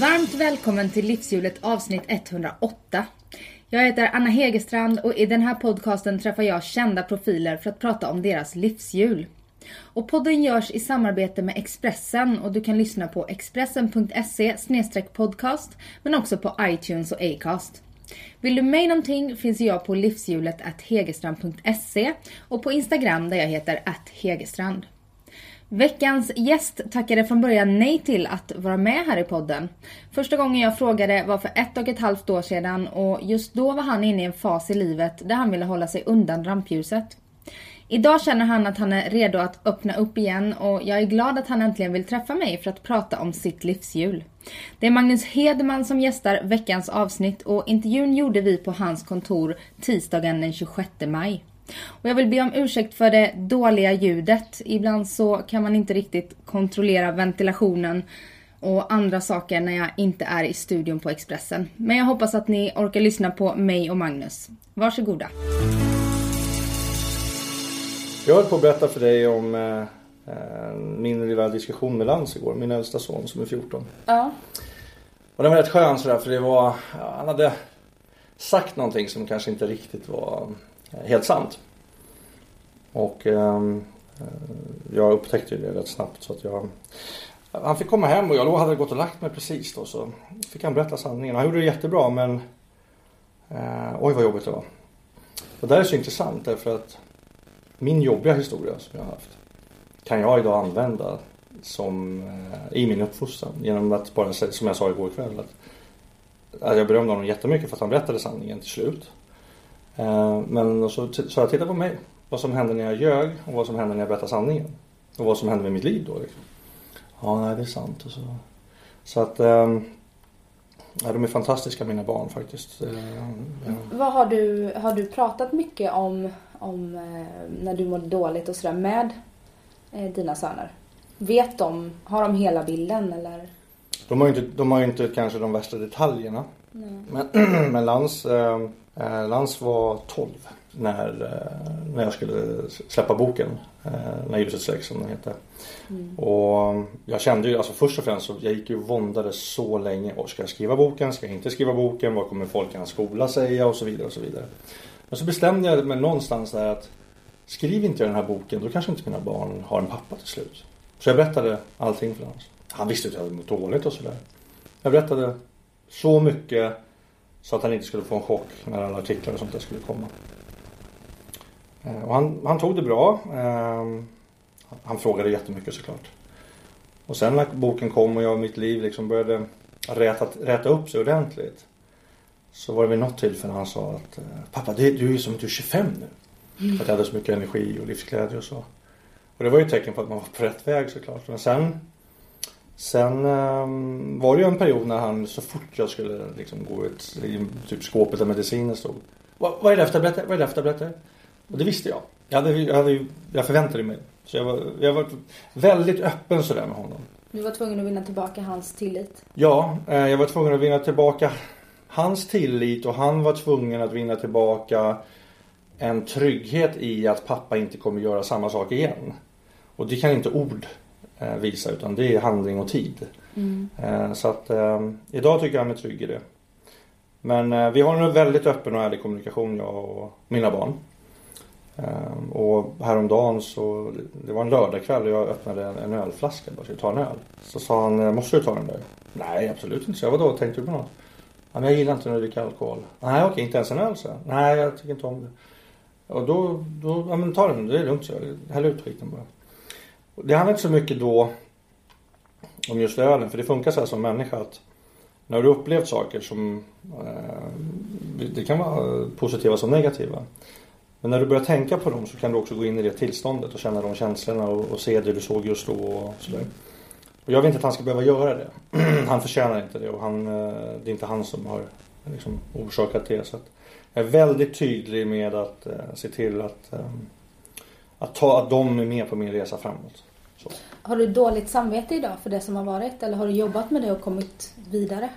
Varmt välkommen till Livshjulet avsnitt 108. Jag heter Anna Hegerstrand och i den här podcasten träffar jag kända profiler för att prata om deras livshjul. Och podden görs i samarbete med Expressen och du kan lyssna på expressen.se podcast men också på iTunes och Acast. Vill du mig någonting finns jag på livshjulet hegerstrand.se och på Instagram där jag heter hegerstrand. Veckans gäst tackade från början nej till att vara med här i podden. Första gången jag frågade var för ett och ett halvt år sedan och just då var han inne i en fas i livet där han ville hålla sig undan rampljuset. Idag känner han att han är redo att öppna upp igen och jag är glad att han äntligen vill träffa mig för att prata om sitt livshjul. Det är Magnus Hedman som gästar veckans avsnitt och intervjun gjorde vi på hans kontor tisdagen den 26 maj. Och jag vill be om ursäkt för det dåliga ljudet. Ibland så kan man inte riktigt kontrollera ventilationen och andra saker när jag inte är i studion på Expressen. Men jag hoppas att ni orkar lyssna på mig och Magnus. Varsågoda. Jag höll på att berätta för dig om eh, min lilla diskussion med Lans igår, min äldsta son som är 14. Ja. Och den var rätt skön sådär för det var, ja, han hade sagt någonting som kanske inte riktigt var helt sant. Och ehm, eh, jag upptäckte ju det rätt snabbt så att jag han fick komma hem och jag hade gått och lagt mig precis då så fick han berätta sanningen. Han gjorde det jättebra men eh, oj vad jobbigt det var. Och det här är så intressant därför att min jobbiga historia som jag har haft kan jag idag använda som eh, i min uppfostran genom att bara säga som jag sa igår kväll att, att jag berömde honom jättemycket för att han berättade sanningen till slut. Eh, men så sa jag, titta på mig. Vad som hände när jag ljög och vad som hände när jag berättade sanningen. Och vad som hände med mitt liv då. Liksom. Ja, nej, det är sant. Och så. så att ehm, ja, de är fantastiska mina barn faktiskt. Eh, ja. Vad har du, har du pratat mycket om, om eh, när du mådde dåligt och sådär med dina söner? Vet de, har de hela bilden eller? De har ju inte, de har inte kanske de värsta detaljerna. Nej. Men, men Lans ehm, Eh, Lans var 12 när, eh, när jag skulle släppa boken. Eh, när ljuset släcks som den heter. Mm. Och jag kände ju, alltså först och främst så jag gick ju våndade så länge. Och ska jag skriva boken? Ska jag inte skriva boken? Vad kommer folk i hans skola säga? Och så vidare och så vidare. Men så bestämde jag mig någonstans där att skriv inte jag den här boken då kanske inte mina barn har en pappa till slut. Så jag berättade allting för Lans. Han visste att jag hade mått dåligt och sådär. Jag berättade så mycket så att han inte skulle få en chock när alla artiklar och sånt där skulle komma. Eh, och han, han tog det bra. Ehm, han frågade jättemycket såklart. Och sen när boken kom och jag och mitt liv liksom började räta, räta upp sig ordentligt. Så var det vid något tillfälle han sa att eh, Pappa du är ju som att du är 25 nu. Mm. Att jag hade så mycket energi och livsglädje och så. Och det var ju ett tecken på att man var på rätt väg såklart. Men sen Sen um, var det ju en period när han så fort jag skulle liksom gå ut i typ skåpet där medicinen stod. Vad, är det för tabletter? Vad är det för tabletter? Och det visste jag. Jag, hade, jag, hade, jag förväntade mig Så jag var, jag var väldigt öppen sådär med honom. Du var tvungen att vinna tillbaka hans tillit? Ja, eh, jag var tvungen att vinna tillbaka hans tillit och han var tvungen att vinna tillbaka en trygghet i att pappa inte kommer göra samma sak igen. Och det kan inte ord visa utan det är handling och tid. Mm. Eh, så att eh, idag tycker jag mig trygg i det. Men eh, vi har en väldigt öppen och ärlig kommunikation jag och mina barn. Eh, och häromdagen så, det var en lördagkväll och jag öppnade en, en ölflaska bara, skulle ta en öl. Så sa han, eh, måste du ta den där? Nej absolut inte, så jag vadå, tänkte du på något? Ja, men jag gillar inte när du dricker alkohol. Nej okej, inte ens en öl så. Nej jag tycker inte om det. Och då, då ja men ta den, det är lugnt så. Häll ut skiten bara. Det handlar inte så mycket då om just ölen, för det funkar så här som människa att när du upplevt saker som eh, det kan vara positiva som negativa. Men när du börjar tänka på dem så kan du också gå in i det tillståndet och känna de känslorna och, och se det du såg just då och sådär. Och jag vill inte att han ska behöva göra det. han förtjänar inte det och han, eh, det är inte han som har liksom, orsakat det. Så att jag är väldigt tydlig med att eh, se till att, ehm, att, ta, att de är med på min resa framåt. Så. Har du dåligt samvete idag för det som har varit eller har du jobbat med det och kommit vidare?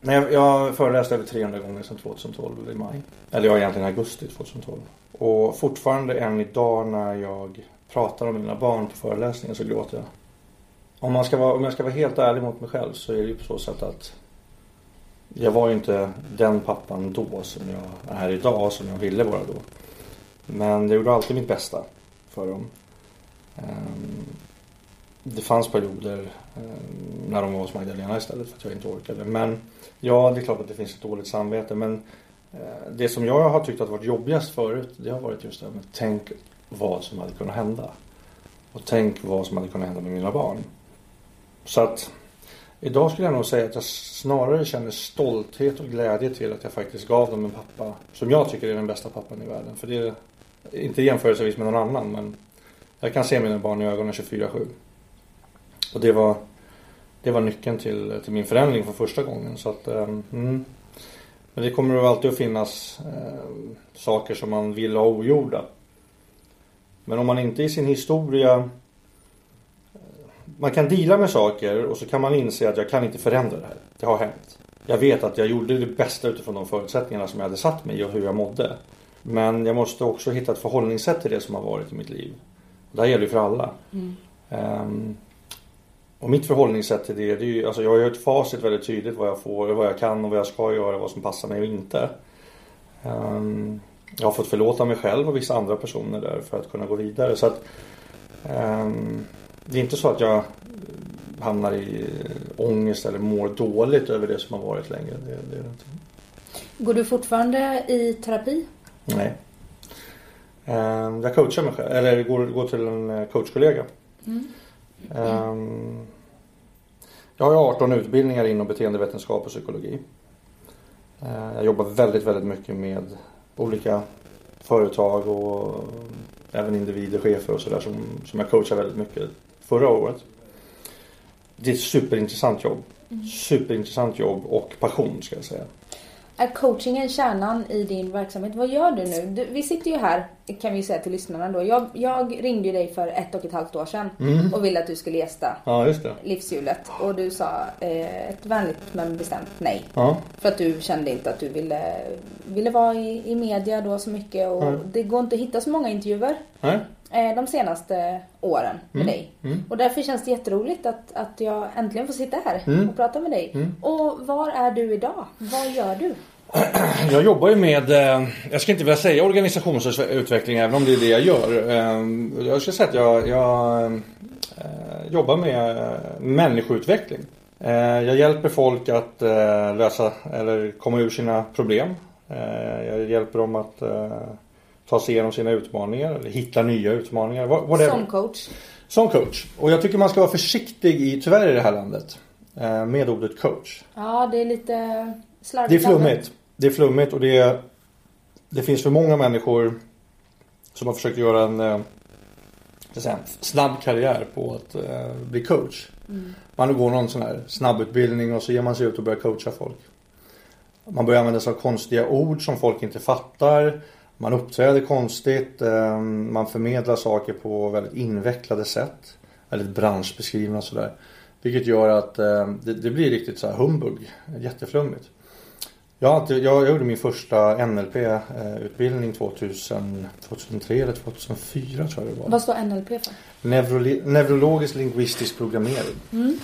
Nej, jag, jag föreläst över 300 gånger sedan 2012 i maj. Eller ja, egentligen augusti 2012. Och fortfarande än idag när jag pratar om mina barn på föreläsningen så gråter jag. Om, man ska vara, om jag ska vara helt ärlig mot mig själv så är det ju på så sätt att jag var ju inte den pappan då som jag är idag, som jag ville vara då. Men jag gjorde alltid mitt bästa för dem. Ehm, det fanns perioder ehm, när de var hos Magdalena istället för att jag inte orkade. Men ja, det är klart att det finns ett dåligt samvete. Men eh, det som jag har tyckt att varit jobbigast förut, det har varit just det här med tänk vad som hade kunnat hända. Och tänk vad som hade kunnat hända med mina barn. Så att idag skulle jag nog säga att jag snarare känner stolthet och glädje till att jag faktiskt gav dem en pappa som jag tycker är den bästa pappan i världen. För det inte jämförelsevis med någon annan men jag kan se mina barn i ögonen 24-7. Och det var, det var nyckeln till, till min förändring för första gången. Så att, um, mm. Men det kommer alltid att finnas eh, saker som man vill ha ogjorda. Men om man inte i sin historia eh, man kan dela med saker och så kan man inse att jag kan inte förändra det här. Det har hänt. Jag vet att jag gjorde det bästa utifrån de förutsättningarna som jag hade satt mig och hur jag mådde. Men jag måste också hitta ett förhållningssätt till det som har varit i mitt liv. Det här gäller ju för alla. Mm. Um, och mitt förhållningssätt till det, det är ju, alltså jag har ju ett facit väldigt tydligt vad jag får, vad jag kan och vad jag ska göra, vad som passar mig och inte. Um, jag har fått förlåta mig själv och vissa andra personer där för att kunna gå vidare. Så att um, det är inte så att jag hamnar i ångest eller mår dåligt över det som har varit längre. Det, det är det inte. Går du fortfarande i terapi? Nej. Ehm, jag coachar mig själv, eller går, går till en eh, coachkollega. Mm. Mm. Jag har 18 utbildningar inom beteendevetenskap och psykologi. Ehm, jag jobbar väldigt, väldigt mycket med olika företag och även individer, chefer och sådär som, som jag coachar väldigt mycket förra året. Det är ett superintressant jobb. Mm. Superintressant jobb och passion ska jag säga. Är coachingen kärnan i din verksamhet? Vad gör du nu? Du, vi sitter ju här, kan vi säga till lyssnarna då. Jag, jag ringde ju dig för ett och ett halvt år sedan mm. och ville att du skulle gästa ja, just det. Livshjulet. Och du sa eh, ett vänligt men bestämt nej. Ja. För att du kände inte att du ville, ville vara i, i media då så mycket. Och ja. det går inte att hitta så många intervjuer. Nej. Eh, de senaste åren med mm. dig. Mm. Och därför känns det jätteroligt att, att jag äntligen får sitta här mm. och prata med dig. Mm. Och var är du idag? Vad gör du? Jag jobbar ju med, eh, jag ska inte vilja säga organisationsutveckling även om det är det jag gör. Eh, jag ska säga att jag, jag jobbar med människoutveckling. Jag hjälper folk att lösa eller komma ur sina problem. Jag hjälper dem att ta sig igenom sina utmaningar eller hitta nya utmaningar. Whatever. Som coach. Som coach. Och jag tycker man ska vara försiktig i, tyvärr i det här landet, eh, med ordet coach. Ja, det är lite slarvigt. Det är flummigt. Det är flummigt och det, är, det finns för många människor som har försökt göra en eh, säga, snabb karriär på att eh, bli coach. Mm. Man går någon sån här snabbutbildning och så ger man sig ut och börjar coacha folk. Man börjar använda sig av konstiga ord som folk inte fattar. Man uppträder konstigt, ehm, man förmedlar saker på väldigt invecklade sätt. Väldigt branschbeskrivna sådär. Vilket gör att ehm, det, det blir riktigt så här humbug, jätteflummigt. Jag, jag, gjorde min första NLP-utbildning 2000, 2003 eller 2004 tror jag det var. Vad står NLP för? Neuroli neurologisk lingvistisk programmering. Mm.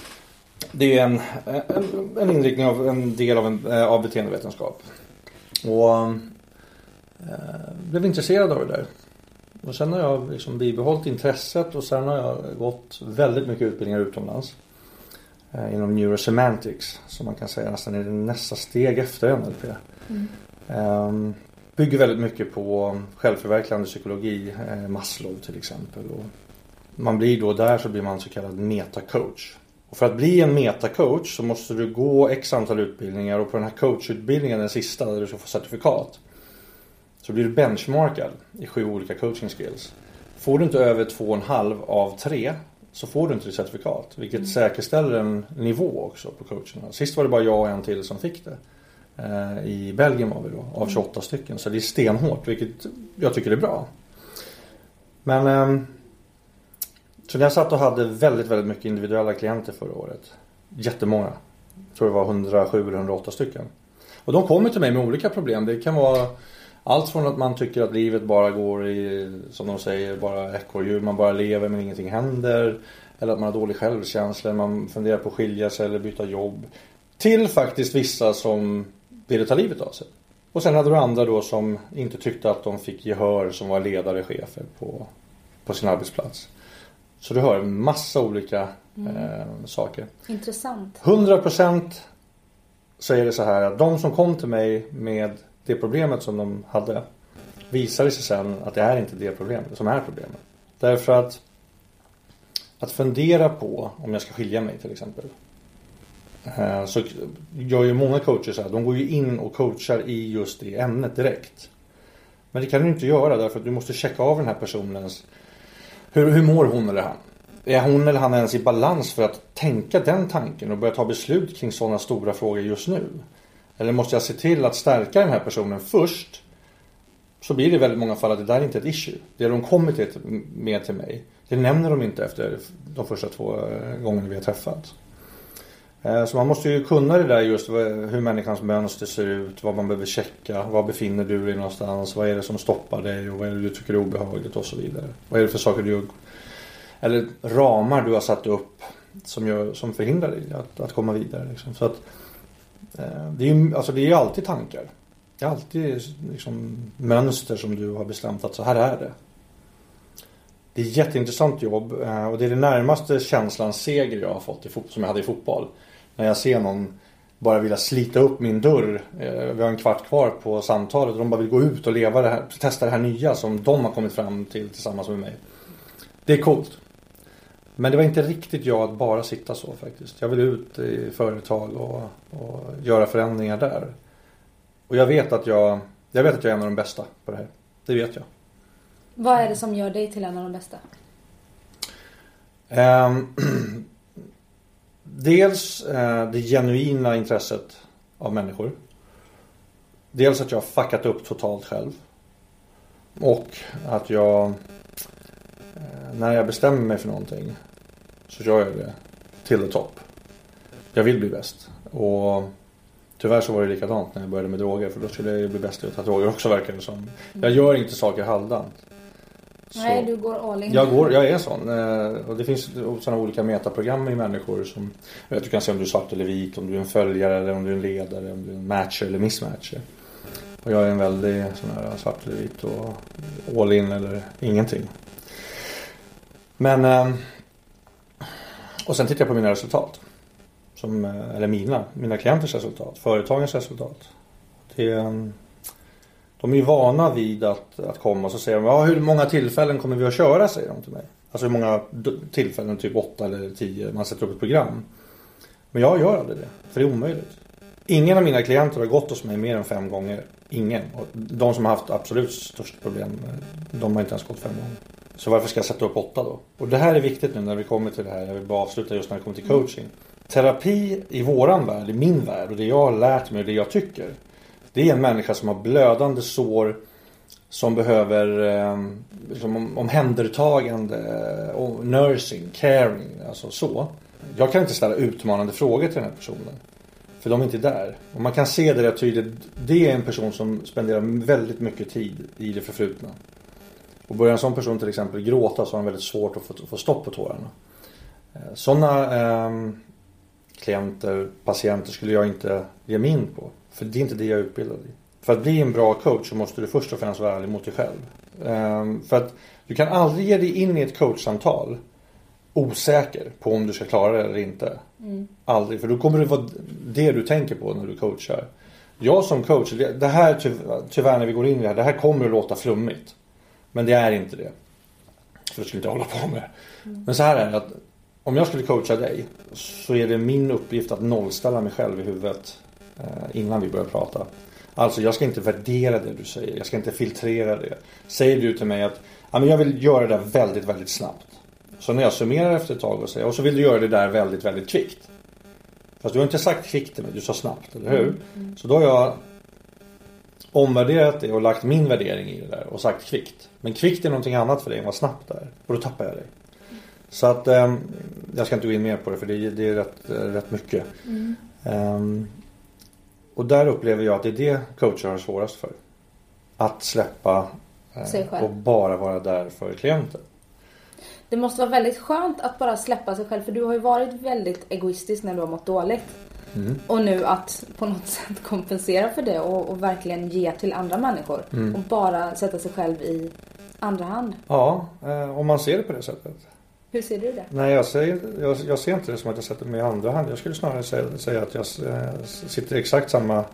Det är en, en, en, inriktning av en del av, en, eh, av beteendevetenskap. Och eh, blev intresserad av det där. Och sen har jag liksom bibehållit intresset och sen har jag gått väldigt mycket utbildningar utomlands. Eh, inom neurosemantics som man kan säga nästan är nästa steg efter NLP. Mm. Eh, bygger väldigt mycket på självförverkligande psykologi, eh, Maslow till exempel. Och man blir då där så blir man så kallad metacoach. Och för att bli en metacoach så måste du gå x antal utbildningar och på den här coachutbildningen, den sista där du ska få certifikat så blir du benchmarkad i sju olika coaching skills. Får du inte över två och en halv av tre så får du inte ditt certifikat. Vilket mm. säkerställer en nivå också på coacherna. Sist var det bara jag och en till som fick det. Eh, I Belgien var vi då, av 28 mm. stycken. Så det är stenhårt, vilket jag tycker är bra. Men ehm, så när jag satt och hade väldigt, väldigt mycket individuella klienter förra året. Jättemånga. Jag tror det var 107 eller 108 stycken. Och de kommer till mig med olika problem. Det kan vara allt från att man tycker att livet bara går i, som de säger, bara ekorrhjul. Man bara lever men ingenting händer. Eller att man har dålig självkänsla, man funderar på att skilja sig eller byta jobb. Till faktiskt vissa som ville ta livet av sig. Och sen hade du andra då som inte tyckte att de fick gehör som var ledare, chefer på, på sin arbetsplats. Så du hör en massa olika mm. eh, saker. Intressant. 100% så är det så här att de som kom till mig med det problemet som de hade visade sig sen att det är inte det problemet som är problemet. Därför att att fundera på om jag ska skilja mig till exempel. Eh, så gör ju många coacher så här. De går ju in och coachar i just det ämnet direkt. Men det kan du inte göra därför att du måste checka av den här personens hur, hur mår hon eller han? Är hon eller han ens i balans för att tänka den tanken och börja ta beslut kring sådana stora frågor just nu? Eller måste jag se till att stärka den här personen först? Så blir det i väldigt många fall att det där är inte ett issue. Det de kommer till, med till mig, det nämner de inte efter de första två eh, gångerna vi har träffats. Eh, så man måste ju kunna det där just hur människans mönster ser ut, vad man behöver checka, var befinner du dig någonstans, vad är det som stoppar dig och vad är det du tycker är obehagligt och så vidare. Vad är det för saker du eller ramar du har satt upp som, gör, som förhindrar dig att, att komma vidare. Liksom. Så att, eh, Eh, det är ju alltså det är alltid tankar. Det är alltid liksom, mönster som du har bestämt att så här är det. Det är ett jätteintressant jobb eh, och det är det närmaste känslan seger jag har fått i som jag hade i fotboll. När jag ser någon bara vilja slita upp min dörr. Eh, vi har en kvart kvar på samtalet och de bara vill gå ut och leva det här, testa det här nya som de har kommit fram till tillsammans med mig. Det är coolt. Men det var inte riktigt jag att bara sitta så faktiskt. Jag vill ut i företag och, och göra förändringar där. Och jag vet att jag, jag vet att jag är en av de bästa på det här. Det vet jag. Vad är det som gör dig till en av de bästa? Um, dels uh, det genuina intresset av människor. Dels att jag har fuckat upp totalt själv. Och att jag uh, när jag bestämmer mig för någonting så kör jag det till the top. Jag vill bli bäst. Och tyvärr så var det likadant när jag började med droger för då skulle jag ju bli bäst i att ta droger också verkar det som. Jag gör inte saker halvdant. Nej, du går all in. Jag, går, jag är sån. Eh, och det finns sådana olika metaprogram i människor som vet, du kan se om du är svart eller vit, om du är en följare eller om du är en ledare, om du är en matcher eller missmatcher. Och jag är en väldig sån här svart eller vit och all in eller ingenting. Men eh, och sen tittar jag på mina resultat. Som, eh, eller mina, mina klienters resultat, företagens resultat. Det, ehm, de är ju vana vid att, att komma och så säger de, ja, hur många tillfällen kommer vi att köra? Säger de till mig. Alltså hur många tillfällen, typ 8 eller 10, man sätter upp ett program. Men jag gör aldrig det, för det är omöjligt. Ingen av mina klienter har gått hos mig mer än fem gånger. Ingen. Och de som har haft absolut störst problem, eh, de har inte ens gått fem gånger. Så varför ska jag sätta upp åtta då? Och det här är viktigt nu när vi kommer till det här. Jag vill bara avsluta just när det kommer till coaching. Terapi i våran värld, i min värld och det jag har lärt mig och det jag tycker. Det är en människa som har blödande sår som behöver eh, liksom omhändertagande och nursing, caring, alltså så. Jag kan inte ställa utmanande frågor till den här personen. För de är inte där. Och man kan se det rätt tydligt. Det är en person som spenderar väldigt mycket tid i det förflutna. Och börjar en sån person till exempel gråta så har han väldigt svårt att få, få stopp på tårarna. Sådana eh, klienter, patienter skulle jag inte ge mig in på. För det är inte det jag är utbildad i. För att bli en bra coach så måste du först och främst vara ärlig mot dig själv. Eh, för att du kan aldrig ge dig in i ett coachsamtal osäker på om du ska klara det eller inte. Mm. Aldrig, för då kommer det vara det du tänker på när du coachar. Jag som coach, det här tyvärr när vi går in i det här, det här kommer att låta flummigt. Men det är inte det. För det skulle inte hålla på med. Mm. Men så här är det att om jag skulle coacha dig så är det min uppgift att nollställa mig själv i huvudet eh, innan vi börjar prata. Alltså jag ska inte värdera det du säger. Jag ska inte filtrera det. Säger du till mig att jag vill göra det väldigt, väldigt snabbt. Så när jag summerar efter ett tag och säger och så vill du göra det där väldigt, väldigt kvickt. Fast du har inte sagt kvickt till mig, du sa snabbt, eller hur? Mm. Så då har jag omvärderat det och lagt min värdering i det där och sagt kvickt. Men kvickt är någonting annat för dig än vad snabbt är. Och då tappar jag dig. Så att eh, jag ska inte gå in mer på det för det, det är rätt, rätt mycket. Mm. Um, och där upplever jag att det är det coacher har svårast för. Att släppa eh, och bara vara där för klienten. Det måste vara väldigt skönt att bara släppa sig själv för du har ju varit väldigt egoistisk när du har mått dåligt. Mm. Och nu att på något sätt kompensera för det och, och verkligen ge till andra människor. Mm. Och bara sätta sig själv i andra hand. Ja, eh, om man ser det på det sättet. Hur ser du det? Nej, jag, säger, jag, jag ser inte det som att jag sätter mig i andra hand. Jag skulle snarare säga, säga att jag eh, sitter i exakt samma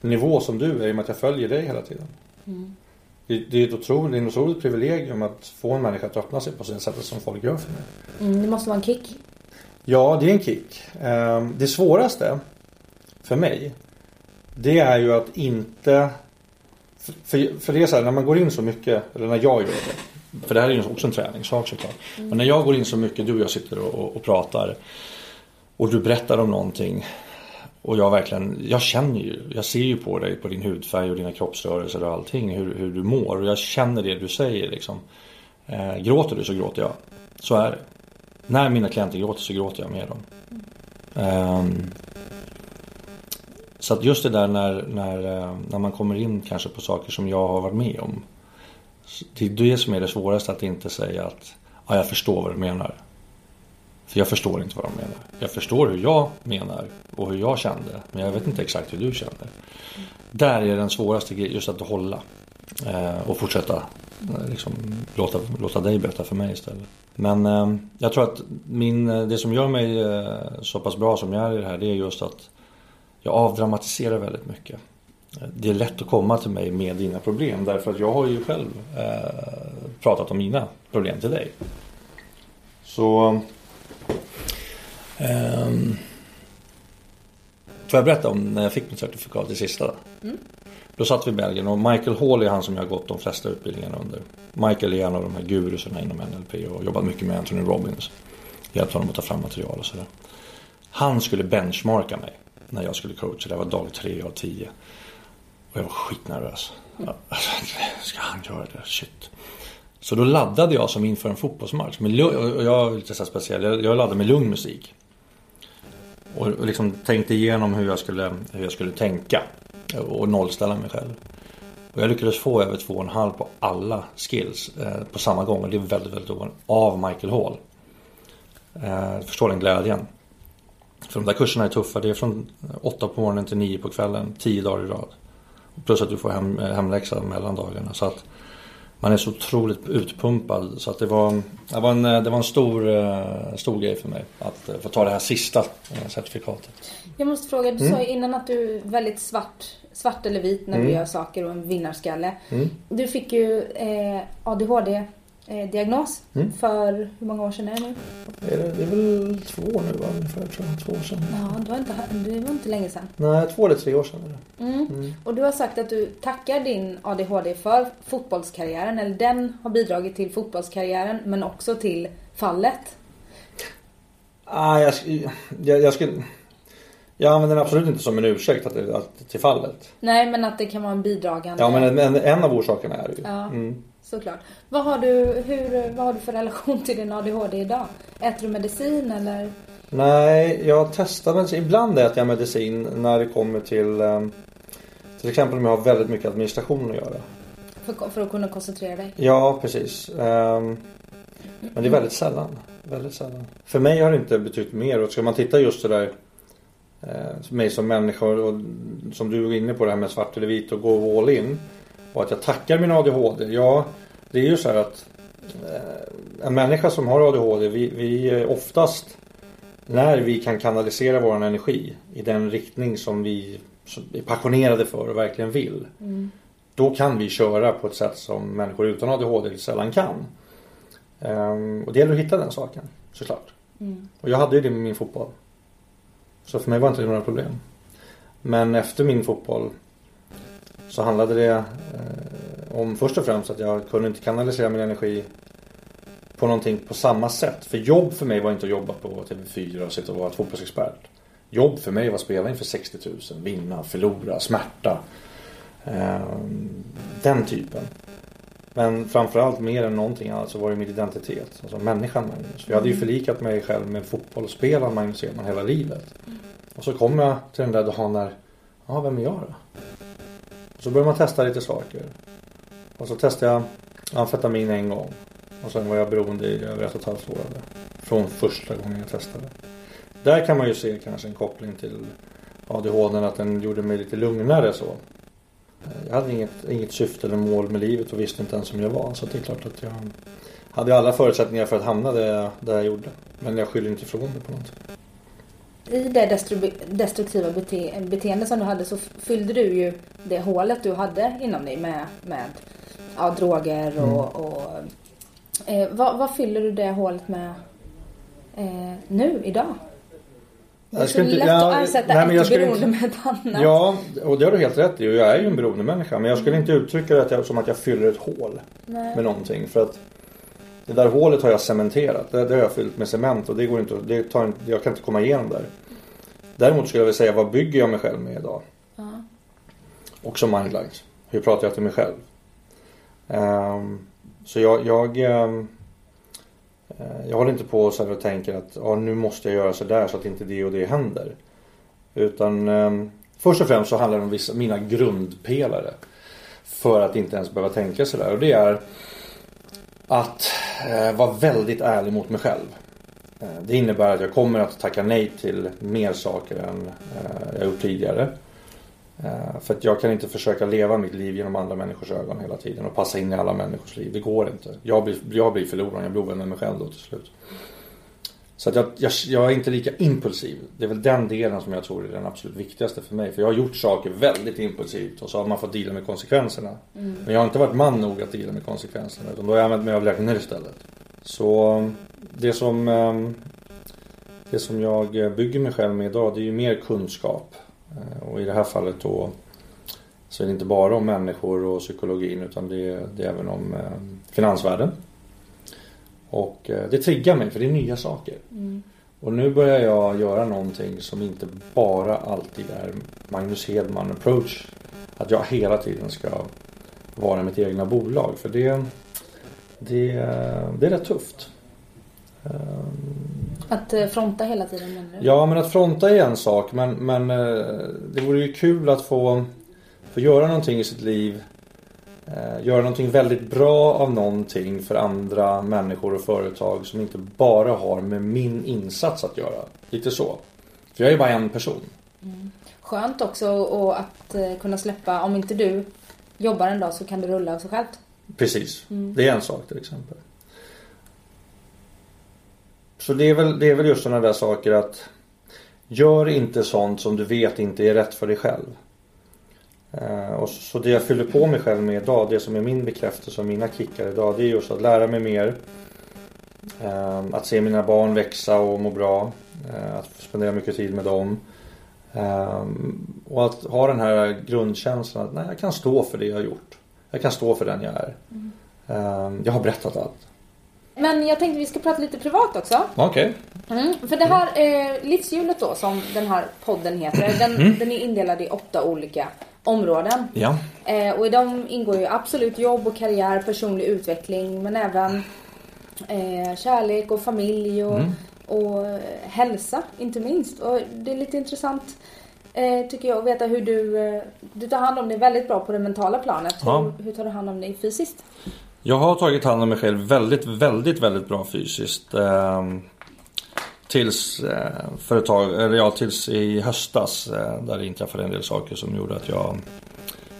nivå som du är i och med att jag följer dig hela tiden. Mm. Det, det, är ett otroligt, otroligt privilegium att få en människa att öppna sig på det sättet som folk gör för mig. Mm, det måste vara en kick. Ja, det är en kick. Ehm, det svåraste för mig det är ju att inte... För, för det är så här, när man går in så mycket, eller när jag gör det. För det här är ju också en träningssak såklart. Mm. Men när jag går in så mycket, du och jag sitter och, och pratar. Och du berättar om någonting. Och jag verkligen, jag känner ju, jag ser ju på dig, på din hudfärg och dina kroppsrörelser och allting hur, hur du mår. Och jag känner det du säger liksom. Eh, gråter du så gråter jag. Så är det. När mina klienter gråter så gråter jag med dem. Um, så att just det där när, när, eh, när man kommer in kanske på saker som jag har varit med om. Det är det som är det svåraste att inte säga att ja, jag förstår vad du menar. För jag förstår inte vad de menar. Jag förstår hur jag menar och hur jag kände. Men jag vet inte exakt hur du känner. Där är den svåraste grejen, just att hålla. Eh, och fortsätta liksom, låta, låta dig berätta för mig istället. Men eh, jag tror att min, eh, det som gör mig eh, så pass bra som jag är i det här det är just att jag avdramatiserar väldigt mycket. Det är lätt att komma till mig med dina problem därför att jag har ju själv eh, pratat om mina problem till dig. Så Um, får jag berätta om när jag fick mitt certifikat i sista? Mm. Då satt vi i Belgien och Michael Hall är han som jag har gått de flesta utbildningarna under. Michael är en av de här gurusarna inom NLP och jobbat mycket med Anthony Robbins. Hjälpt honom att ta fram material och sådär. Han skulle benchmarka mig när jag skulle coacha. Det var dag tre av tio. Och jag var skitnervös. Mm. Alltså, ska han göra det? Shit. Så då laddade jag som inför en fotbollsmatch. Jag är lite så speciell. Jag, jag laddade med lugn musik. Och liksom tänkte igenom hur jag skulle, hur jag skulle tänka. Och nollställa mig själv. Och jag lyckades få över två och en halv på alla skills eh, på samma gång. Och det är väldigt, väldigt ovanligt. Av Michael Hall. Eh, förstår den glädjen. För de där kurserna är tuffa. Det är från 8 på morgonen till 9 på kvällen. 10 dagar i rad. Plus att du får hem, eh, hemläxa mellan dagarna. Så att man är så otroligt utpumpad. Så att det var, det var, en, det var en stor, eh, stor grej för mig att eh, få ta det här sista eh, certifikatet. Jag måste fråga, du mm. sa ju innan att du är väldigt svart, svart eller vit när mm. du gör saker och en vinnarskalle. Mm. Du fick ju eh, ADHD eh, diagnos mm. för hur många år sedan är det nu? Det är, det är väl två år nu va? Ungefär tror jag. Två år sedan. Ja, det var inte, det var inte länge sedan. Nej, två eller tre år sedan. Mm. Mm. Och du har sagt att du tackar din ADHD för fotbollskarriären. Eller den har bidragit till fotbollskarriären men också till fallet. Ah, jag, jag, jag skulle... Jag använder den absolut inte som en ursäkt att, att, till fallet. Nej, men att det kan vara en bidragande... Ja, men en, en av orsakerna är det ju. Ja. Mm såklart. Vad har, du, hur, vad har du för relation till din ADHD idag? Äter du medicin eller? Nej, jag testar medicin. Ibland äter jag medicin när det kommer till ehm, till exempel om jag har väldigt mycket administration att göra. För, för att kunna koncentrera dig? Ja, precis. Um, men det är väldigt sällan. Väldigt sällan. För mig har det inte betytt mer. Och ska man titta just det där eh, mig som människa och som du var inne på det här med svart eller vit och gå all in. Och att jag tackar min ADHD. Ja, det är ju så här att eh, en människa som har ADHD, vi, vi oftast när vi kan kanalisera vår energi i den riktning som vi är passionerade för och verkligen vill. Mm. Då kan vi köra på ett sätt som människor utan ADHD sällan kan. Um, och det gäller att hitta den saken såklart. Mm. Och jag hade ju det med min fotboll. Så för mig var inte det några problem. Men efter min fotboll så handlade det eh, om först och främst att jag kunde inte kanalisera min energi på någonting på samma sätt. För jobb för mig var inte att jobba på TV4 och sitta och vara fotbollsexpert. Jobb för mig var att spela inför 60 000, vinna, förlora, smärta. Ehm, den typen. Men framförallt mer än någonting annat så var det min identitet. Alltså människan Magnus. För jag hade ju förlikat mig själv med fotbollsspelaren Magnus Edman hela livet. Och så kom jag till den där dagen när, ja vem är jag då? Så började man testa lite saker. Och så testade jag amfetamin en gång. Och sen var jag beroende i över ett och ett halvt år av det. Från första gången jag testade. Där kan man ju se kanske en koppling till ADHD, att den gjorde mig lite lugnare så. Jag hade inget, inget syfte eller mål med livet och visste inte ens som jag var. Så det är klart att jag hade alla förutsättningar för att hamna där, där jag gjorde. Men jag skyller inte ifrån det på något. I det destruktiva bete beteende som du hade så fyllde du ju det hålet du hade inom dig med, med ja, droger och, mm. och eh, vad, vad, fyller du det hålet med eh, nu, idag? Det är så lätt ja, att ersätta nej, ett beroende inte, med ett annat. Ja, och det har du helt rätt i. Jag är ju en beroendemänniska. Men jag skulle inte uttrycka det att jag, som att jag fyller ett hål nej. med någonting. För att det där hålet har jag cementerat. Det, det har jag fyllt med cement och det går inte, det tar, jag kan inte komma igenom där. Däremot skulle jag vilja säga, vad bygger jag mig själv med idag? Ja. Också mindlines. Hur pratar jag till mig själv? Um, så jag, jag, um, jag håller inte på så och tänker att ah, nu måste jag göra så där så att inte det och det händer. Utan um, först och främst så handlar det om vissa, mina grundpelare. För att inte ens behöva tänka sådär. Och det är att Eh, vara väldigt ärlig mot mig själv. Eh, det innebär att jag kommer att tacka nej till mer saker än eh, jag gjort tidigare. För att jag kan inte försöka leva mitt liv genom andra människors ögon hela tiden och passa in i alla människors liv. Det går inte. Jag blir, jag blir förloraren, jag blir ovän med mig själv då till slut. Så att jag, jag, jag, är inte lika impulsiv. Det är väl den delen som jag tror är den absolut viktigaste för mig. För jag har gjort saker väldigt impulsivt och så har man fått dela med konsekvenserna. Mm. Men jag har inte varit man nog att dela med konsekvenserna. Utan då har jag använt mig av lögner istället. Så det som, ehm, det som jag bygger mig själv med idag det är ju mer kunskap. Eh, och i det här fallet då så är det inte bara om människor och psykologin utan det är, det är även om eh, finansvärlden. Och eh, det triggar mig för det är nya saker. Mm. Och nu börjar jag göra någonting som inte bara alltid är Magnus Hedman approach. Att jag hela tiden ska vara mitt egna bolag. För det, det, det är rätt tufft. Att eh, fronta hela tiden menar du? Ja men att fronta är en sak men, men eh, det vore ju kul att få, få göra någonting i sitt liv eh, Göra någonting väldigt bra av någonting för andra människor och företag som inte bara har med min insats att göra. Lite så. För jag är bara en person. Mm. Skönt också och att kunna släppa, om inte du jobbar en dag så kan det rulla av sig självt. Precis, mm. det är en sak till exempel. Så det är väl, det är väl just sådana där saker att Gör inte sånt som du vet inte är rätt för dig själv. Uh, och så det jag fyller på mig själv med idag, det som är min bekräftelse och mina kickar idag, det är just att lära mig mer. Uh, att se mina barn växa och må bra. Uh, att spendera mycket tid med dem. och att ha den här grundkänslan att nej, jag kan stå för det jag har gjort. Jag kan stå för den jag är. Mm. jag har berättat allt. Men jag tänkte vi ska prata lite privat också. Okej. Okay. Mm, för det här eh, livshjulet då som den här podden heter. Den, mm. den är indelad i åtta olika områden. Ja. Eh, och i dem ingår ju absolut jobb och karriär, personlig utveckling men även eh, kärlek och familj och, mm. och eh, hälsa inte minst. Och det är lite intressant eh, tycker jag att veta hur du, eh, du tar hand om dig väldigt bra på det mentala planet. Ja. Hur, hur tar du hand om dig fysiskt? Jag har tagit hand om mig själv väldigt, väldigt, väldigt bra fysiskt. Eh, tills eh, företag, eller ja, tills i höstas eh, där det inträffade en del saker som gjorde att jag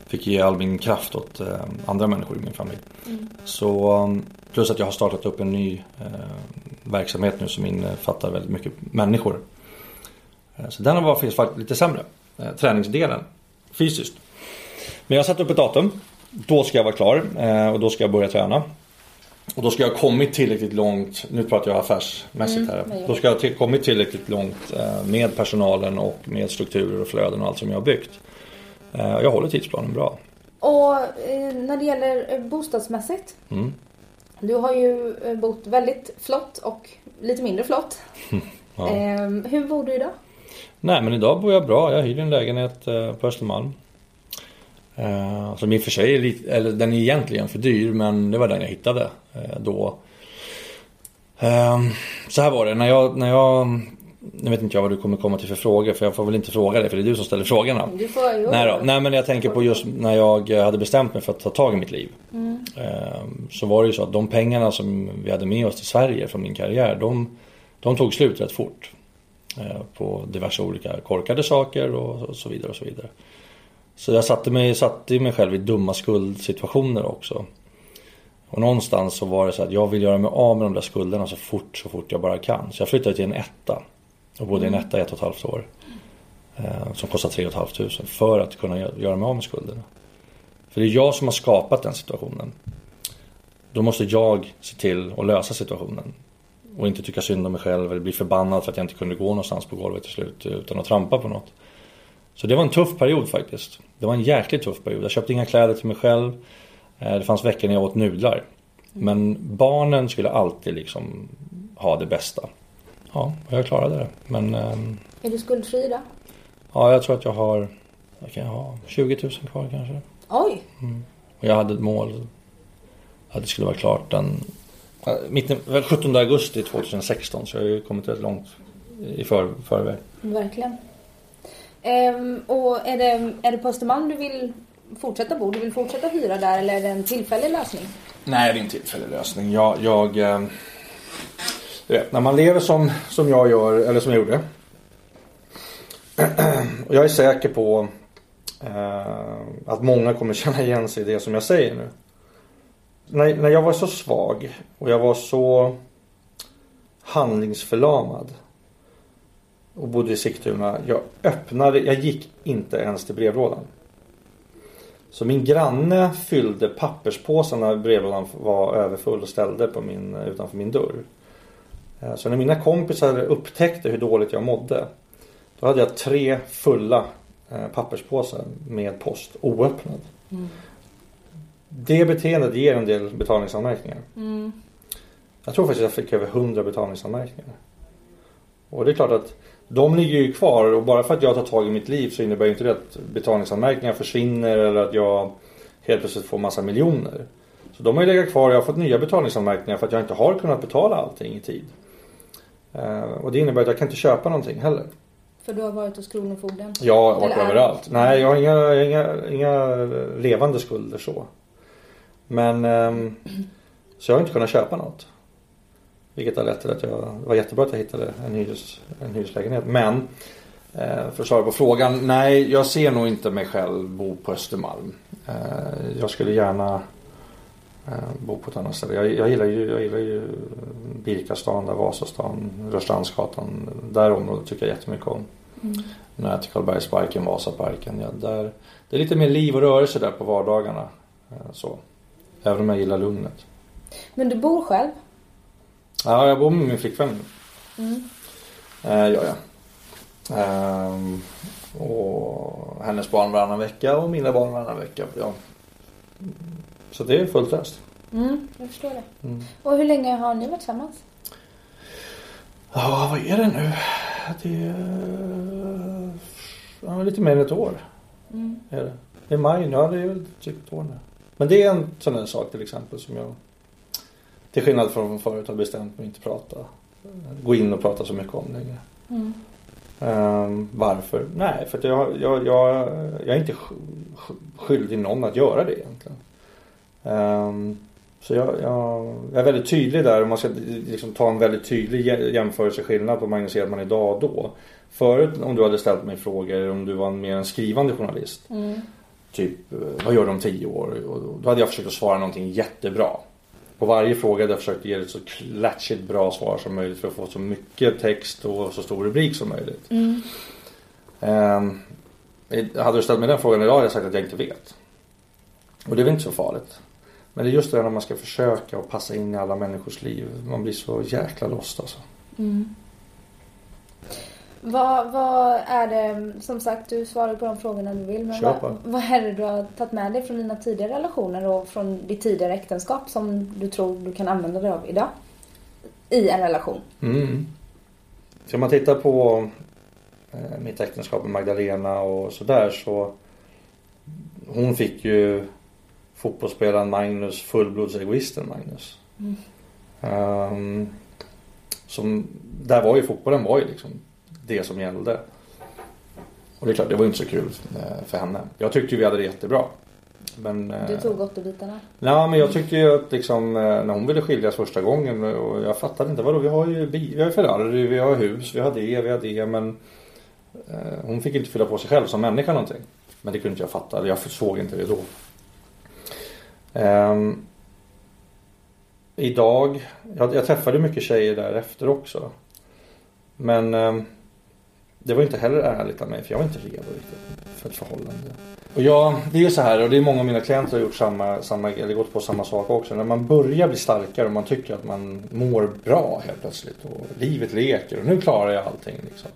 fick ge all min kraft åt eh, andra människor i min familj. Mm. Så plus att jag har startat upp en ny eh, verksamhet nu som innefattar väldigt mycket människor. Eh, så den har varit lite sämre. Eh, träningsdelen fysiskt. Men jag har satt upp ett datum då ska jag vara klar eh, och då ska jag börja träna. Och då ska jag ha kommit tillräckligt långt, nu pratar jag affärsmässigt här. Mm, då ska jag ha kommit tillräckligt långt eh, med personalen och med strukturer och flöden och allt som jag har byggt. Eh, jag håller tidsplanen bra. Och när det gäller bostadsmässigt. Mm. Du har ju bott väldigt flott och lite mindre flott. Ja. Ehm, hur bor du idag? Nej men idag bor jag bra. Jag hyr en lägenhet på Östermalm. Eh, Som i och för sig är lite, eller den är egentligen för dyr men det var den jag hittade eh, då. Ehm, Så här var det, när jag, när jag Nu vet inte jag vad du kommer komma till för frågor för jag får väl inte fråga dig för det är du som ställer frågorna. Du får ju... Nej, då. Nej men jag tänker på just när jag hade bestämt mig för att ta tag i mitt liv. Ehm, Så var det ju så att de pengarna som vi hade med oss till Sverige från min karriär de, de tog slut rätt fort. eh, På diverse olika korkade saker och så vidare och så vidare. Så jag satte mig, satte mig själv i dumma skuldsituationer också. Och någonstans så var det så att jag vill göra mig av med de där skulderna så fort, så fort jag bara kan. Så jag flyttade till en etta. Och bodde i en etta i ett och ett halvt år. Eh, som kostar 3 500 för att kunna gö- göra mig av med skulderna. För det är jag som har skapat den situationen. Då måste jag se till att lösa situationen. Och inte tycka synd om mig själv eller bli förbannad för att jag inte kunde gå någonstans på golvet till slut utan att trampa på något. Så det var en tuff period faktiskt. Det var en jäkligt tuff period. Jag köpte inga kläder till mig själv. Eh, Det fanns veckor när jag åt nudlar. Men barnen skulle alltid liksom ha det bästa. Ja, och jag klarade det. Men ehm, Är du skuldfri idag? ja, jag tror att jag har, vad kan jag ha, 20 000 kvar kanske. Oj! Och jag hade ett mål att det skulle vara klart den eh, mitten, väl 17 augusti 2016 så jag har ju kommit rätt långt i för, förväg. Verkligen. Ehm, och är det, är det på Östermalm du vill fortsätta bo? Du vill fortsätta hyra där eller är det en tillfällig lösning? Nej, det är en tillfällig lösning. Jag, jag eh, du vet, när man lever som, som jag gör, eller som jag gjorde. Och jag är säker på eh, att många kommer känna igen sig i det som jag säger nu. När, när jag var så svag och jag var så handlingsförlamad och bodde i Sigtuna. Jag öppnade, jag gick inte ens till brevlådan. Så min granne fyllde papperspåsen när brevlådan var överfull och ställde på min, utanför min dörr. Eh, Så när mina kompisar upptäckte hur dåligt jag mådde. Då hade jag tre fulla eh, papperspåsar med post oöppnad. Det beteendet ger en del betalningsanmärkningar. Jag tror faktiskt jag fick över 100 betalningsanmärkningar. Och det är klart att de ligger ju kvar och bara för att jag tar tag i mitt liv så innebär ju inte det att betalningsanmärkningar försvinner eller att jag helt plötsligt får massa miljoner. Så de har ju legat kvar och jag har fått nya betalningsanmärkningar för att jag inte har kunnat betala allting i tid. Eh, Och det innebär att jag kan inte köpa någonting heller. För du har varit hos Kronofogden? Jag har varit Eller överallt. Nej, jag har inga, inga, inga levande skulder så. Men ehm, så jag har inte kunnat köpa något. Vilket har lett till att jag, det var jättebra att jag hittade en, hyres, en hyreslägenhet. Men eh, för att svara på frågan. Nej, jag ser nog inte mig själv bo på Östermalm. Eh, jag skulle gärna eh, bo på ett annat ställe. Jag, jag, gillar ju, jag gillar ju Birkastan, där Vasastan, Rörstrandsgatan. Där området tycker jag jättemycket om. Nära till Karlbergsparken, Vasaparken. Ja, där, det är lite mer liv och rörelse där på vardagarna. Så. Även om jag gillar lugnet. Men du bor själv? Ja, jag bor med min flickvän. Mm. Eh, ja, ja. Ehm, och hennes barn varannan vecka och mina barn varannan vecka. Ja. Så det är fullt öst. Mm, jag förstår det. Mm. Och hur länge har ni varit tillsammans? Ja, vad är det nu? Det är ja, lite mer än ett år. Mm. Är det. det är maj nu, ja det är väl typ ett år nu. Men det är en sån där sak till exempel som jag till skillnad från förut har bestämt mig inte prata. Gå in och prata så mycket om längre. Mm. Ehm, varför? Nej, för att jag, jag, jag, jag är inte sk- sk- skyldig någon att göra det egentligen. Ehm, så jag, jag, jag är väldigt tydlig där. Om man ska liksom ta en väldigt tydlig jä- jämförelseskillnad på Magnus Edman idag och då. Förut om du hade ställt mig frågor om du var mer en skrivande journalist. Mm. Typ, eh, vad gör du om tio år? Och då hade jag försökt att svara någonting jättebra. På varje fråga hade jag försökt ge ett så klatschigt bra svar som möjligt för att få så mycket text och så stor rubrik som möjligt. Mm. Ehm, hade du ställt mig den frågan idag hade jag sagt att jag inte vet. Och det är väl inte så farligt. Men det är just det när man ska försöka och passa in i alla människors liv. Man blir så jäkla lost alltså. Mm. Vad, vad är det, som sagt du svarar på de frågorna du vill. Men vad, vad är det du har tagit med dig från dina tidigare relationer och från ditt tidigare äktenskap som du tror du kan använda dig av idag? I en relation. Mm. Så om man tittar på eh, mitt äktenskap med Magdalena och sådär så hon fick ju fotbollsspelaren Magnus fullblodsegoisten Magnus. Ehm, som, där var ju fotbollen var ju liksom det som gällde. Och det är klart, det var inte så kul eh, för henne. Jag tyckte ju vi hade det jättebra. Men, eh, Du tog gottobitarna. Ja men jag tyckte ju att liksom eh, när hon ville skiljas första gången och jag fattade inte vadå vi har ju bil, vi har Ferrari, vi har hus, vi har det, vi har det men eh, hon fick inte fylla på sig själv som människa någonting. Men det kunde inte jag fatta, jag såg inte det då. Ehm, idag, jag, jag träffade mycket tjejer därefter också. Men ehm, det var inte heller ärligt av mig för jag var inte redo riktigt för ett förhållande. Och ja, det är ju så här och det är många av mina klienter har gjort samma, samma eller gått på samma sak också. När man börjar bli starkare och man tycker att man mår bra helt plötsligt och livet leker och nu klarar jag allting liksom.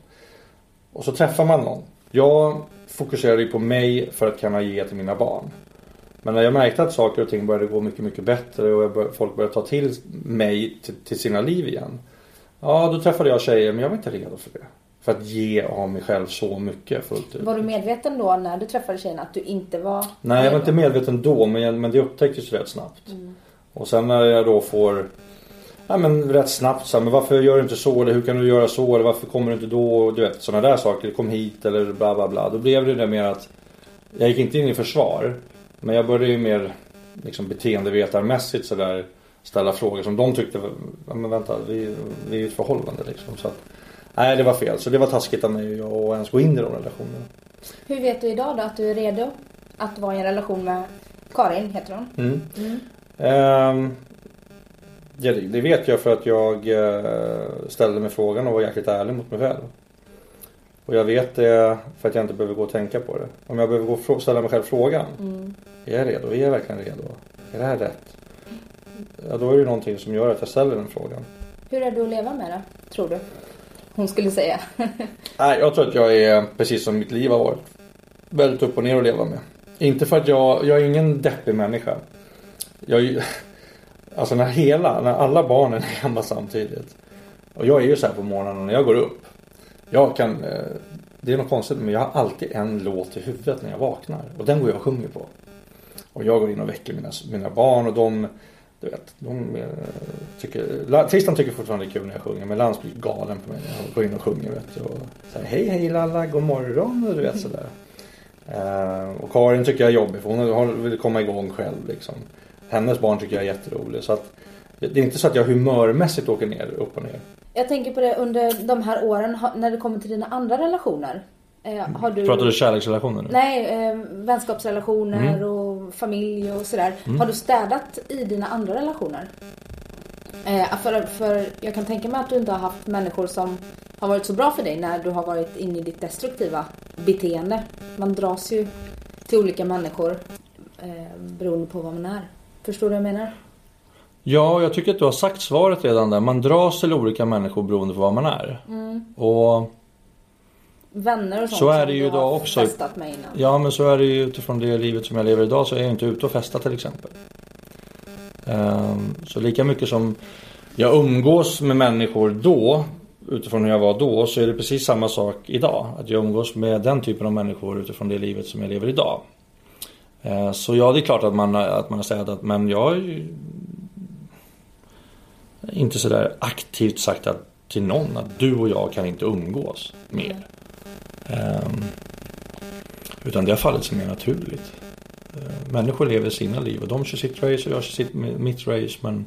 Och så träffar man någon. Jag fokuserade ju på mig för att kunna ge till mina barn. Men när jag märkte att saker och ting började gå mycket, mycket bättre och jag bör, folk började ta till mig till, till sina liv igen. Ja, då träffade jag tjejer men jag var inte redo för det. För att ge av mig själv så mycket fullt ut. Var du medveten då när du träffade tjejerna att du inte var Nej, jag var inte medveten då men, jag, men det upptäcktes rätt snabbt. Och sen när jag då får Ja men rätt snabbt så här, men varför gör du inte så eller hur kan du göra så eller varför kommer du inte då? Du vet sådana där saker. Kom hit eller bla bla bla. Då blev det det mer att Jag gick inte in i försvar. Men jag började ju mer liksom beteendevetarmässigt sådär ställa frågor som de tyckte ja, men vänta vi, vi är i ett förhållande liksom. Så att, nej det var fel. Så det var taskigt av mig att ens gå in i de relationerna. Hur vet du idag då att du är redo att vara i en relation med Karin, heter hon? Mm. Mm. Ehm, ja, det, vet jag för att jag eh, ställde mig frågan och var jäkligt ärlig mot mig själv. Och jag vet det för att jag inte behöver gå och tänka på det. Om jag behöver gå och ställa mig själv frågan. Mm. Är jag redo? Är jag verkligen redo? Är det här rätt? Ja, då är det någonting som gör att jag ställer den frågan. Hur är du att leva med det, tror du? Hon skulle säga. Nej, jag tror att jag är precis som mitt liv har varit. Väldigt upp och ner att leva med. Inte för att jag, jag är ingen deppig människa. Jag är ju, alltså när hela, när alla barnen är hemma samtidigt. Och jag är ju så här på morgonen när jag går upp. Jag kan, eh, det är något konstigt men jag har alltid en låt i huvudet när jag vaknar. Och den går jag och sjunger på. Och jag går in och väcker mina, mina barn och de du vet, de eh, tycker, Tristan tycker fortfarande det är kul när jag sjunger men Lans blir galen på mig när jag går in och sjunger vet du. Och säger hej hej lalla, god morgon och du vet sådär. Eh, och Karin tycker jag är jobbig för hon vill komma igång själv liksom. Hennes barn tycker jag är jätterolig så att det är inte så att jag humörmässigt åker ner, upp och ner. Jag tänker på det under de här åren, när det kommer till dina andra relationer. Eh, har du... Pratar du kärleksrelationer nu? Nej, eh, vänskapsrelationer Mm. och familj och sådär. Har du städat i dina andra relationer? Eh, för, för jag kan tänka mig att du inte har haft människor som har varit så bra för dig när du har varit inne i ditt destruktiva beteende. Man dras ju till olika människor eh, beroende på vad man är. Förstår du vad jag menar? Ja, jag tycker att du har sagt svaret redan där. Man dras till olika människor beroende på vad man är. Och Vänner och sånt Så är det ju idag också. festat med innan. Ja men så är det ju utifrån det livet som jag lever idag så är jag inte ute och festar till exempel. Ehm, Så lika mycket som jag umgås med människor då utifrån hur jag var då så är det precis samma sak idag. Att jag umgås med den typen av människor utifrån det livet som jag lever idag. Ehm, Så ja det är klart att man, att man har städat men jag ju inte sådär aktivt sagt att, till någon att du och jag kan inte umgås mer. Ehm, utan det har fallit sig mer naturligt. Eh, Människor lever sina liv och de kör sitt race och jag kör sitt, mitt race. Men,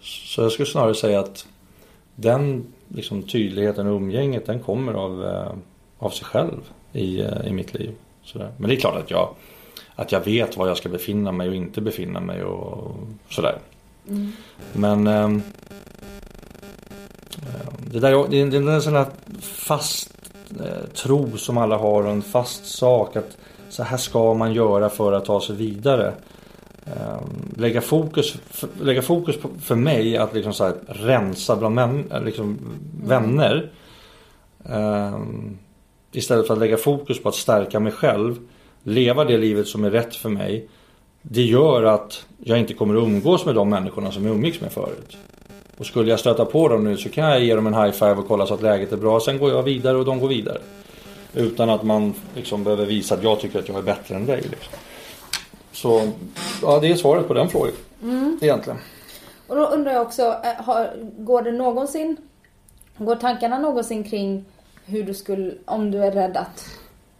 så jag skulle snarare säga att den liksom, tydligheten och umgänget den kommer av, eh, av sig själv i, eh, i mitt liv. Sådär. Men det är klart att jag, att jag vet var jag ska befinna mig och inte befinna mig och sådär. Men ehm, eh, det där är- det är det är en sån här fast tro som alla har och en fast sak att så här ska man göra för att ta sig vidare. Eh, lägga fokus, lägga fokus på, för mig att liksom så här rensa bland män, eh, liksom vänner. Um, istället för att lägga fokus på att stärka mig själv. Leva det livet som är rätt för mig. Det gör att jag inte kommer att umgås med de människorna som jag umgicks med förut. Och skulle jag stöta på dem nu så kan jag ge dem en high five och kolla så att läget är bra. Sen går jag vidare och de går vidare. Utan att man liksom behöver visa att jag tycker att jag är bättre än dig. Liksom. Så ja, det är svaret på den frågan. Mm. Egentligen. Och då undrar jag också, eh, har, går det någonsin, går tankarna någonsin kring hur du skulle, om du är rädd att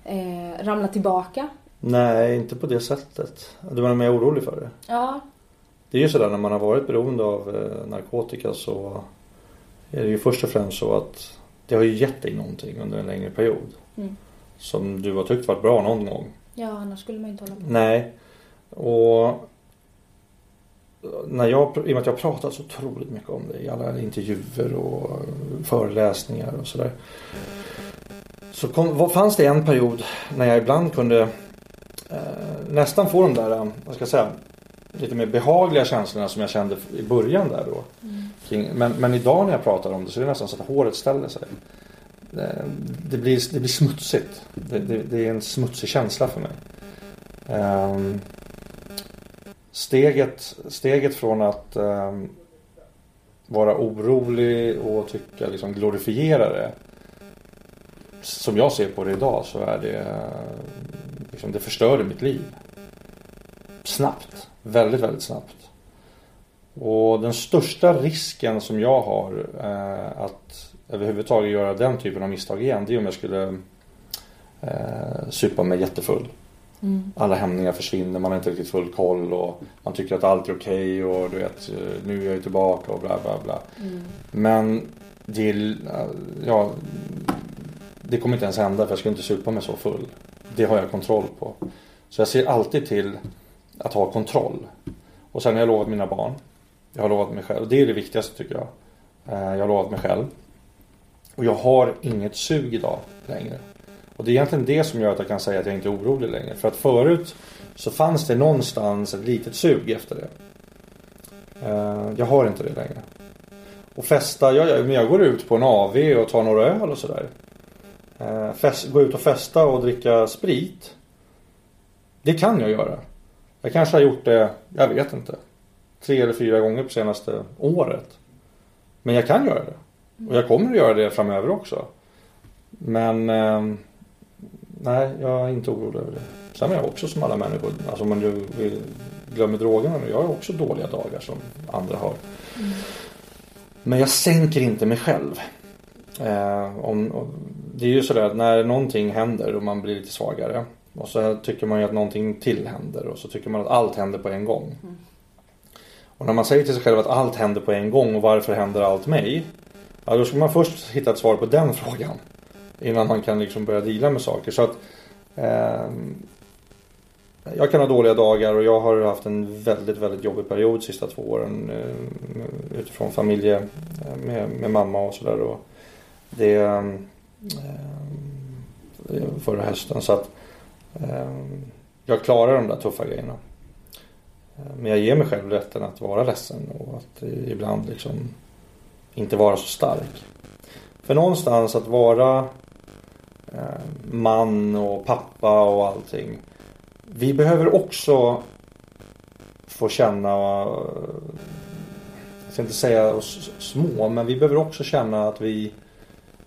eh, ramla tillbaka? Nej, inte på det sättet. Du menar mer orolig för det? Ja. Det är ju sådär när man har varit beroende av eh, narkotika så är det ju först och främst så att det har ju gett dig någonting under en längre period. Mm. Som du har tyckt varit bra någon gång. Ja, annars skulle man inte hålla på. Nej. Och när jag, i och med att jag pratat så otroligt mycket om det i alla intervjuer och föreläsningar och sådär. Så kom, fanns det en period när jag ibland kunde eh, nästan få de där, vad ska jag säga, lite mer behagliga känslorna som jag kände i början där då. Mm. Men, men idag när jag pratar om det så är det nästan så att håret ställer sig. Det, det blir, det blir smutsigt. Det, det, det, är en smutsig känsla för mig. Um, steget, steget från att um, vara orolig och tycka liksom glorifiera det. Som jag ser på det idag så är det liksom, det förstörde mitt liv. Snabbt. Väldigt, väldigt snabbt. Och den största risken som jag har eh, att överhuvudtaget göra den typen av misstag igen det är om jag skulle eh, supa mig jättefull. Mm. Alla hämningar försvinner, man har inte riktigt full koll och man tycker att allt är okej okay och du vet nu är jag tillbaka och bla bla bla. Mm. Men det, ja, det kommer inte ens hända för jag ska inte supa mig så full. Det har jag kontroll på. Så jag ser alltid till att ha kontroll. Och sen har jag lovat mina barn. Jag har lovat mig själv. Det är det viktigaste tycker jag. Eh, jag har lovat mig själv. Och jag har inget sug idag längre. Och det är egentligen det som gör att jag kan säga att jag inte är orolig längre. För att förut så fanns det någonstans ett litet sug efter det. Eh, jag har inte det längre. Och festa, jag, jag går ut på en AV och tar några öl och sådär. Eh, gå ut och festa och dricka sprit. Det kan jag göra. Jag kanske har gjort det, jag vet inte. Tre eller fyra gånger på senaste året. Men jag kan göra det. Och jag kommer att göra det framöver också. Men eh, nej, jag är inte orolig över det. Sen är jag också som alla människor. Alltså om man nu glömmer drogerna nu. Jag har också dåliga dagar som andra har. Mm. Men jag sänker inte mig själv. Eh, om, det är ju sådär att när någonting händer och man blir lite svagare. Och så tycker man ju att någonting till händer och så tycker man att allt händer på en gång. Mm. Och när man säger till sig själv att allt händer på en gång och varför händer allt mig? Ja, då ska man först hitta ett svar på den frågan. Innan man kan liksom börja dela med saker. Så att eh, Jag kan ha dåliga dagar och jag har haft en väldigt, väldigt jobbig period de sista två åren. Eh, utifrån familje eh, med, med mamma och sådär. Det eh, förra hösten. Så att Ehm, jag klarar de där tuffa grejerna. Ehm, men jag ger mig själv rätten att vara ledsen och att ibland liksom inte vara så stark. För någonstans att vara ehm, man och pappa och allting. Vi behöver också få känna, jag ska inte säga oss små, men vi behöver också känna att vi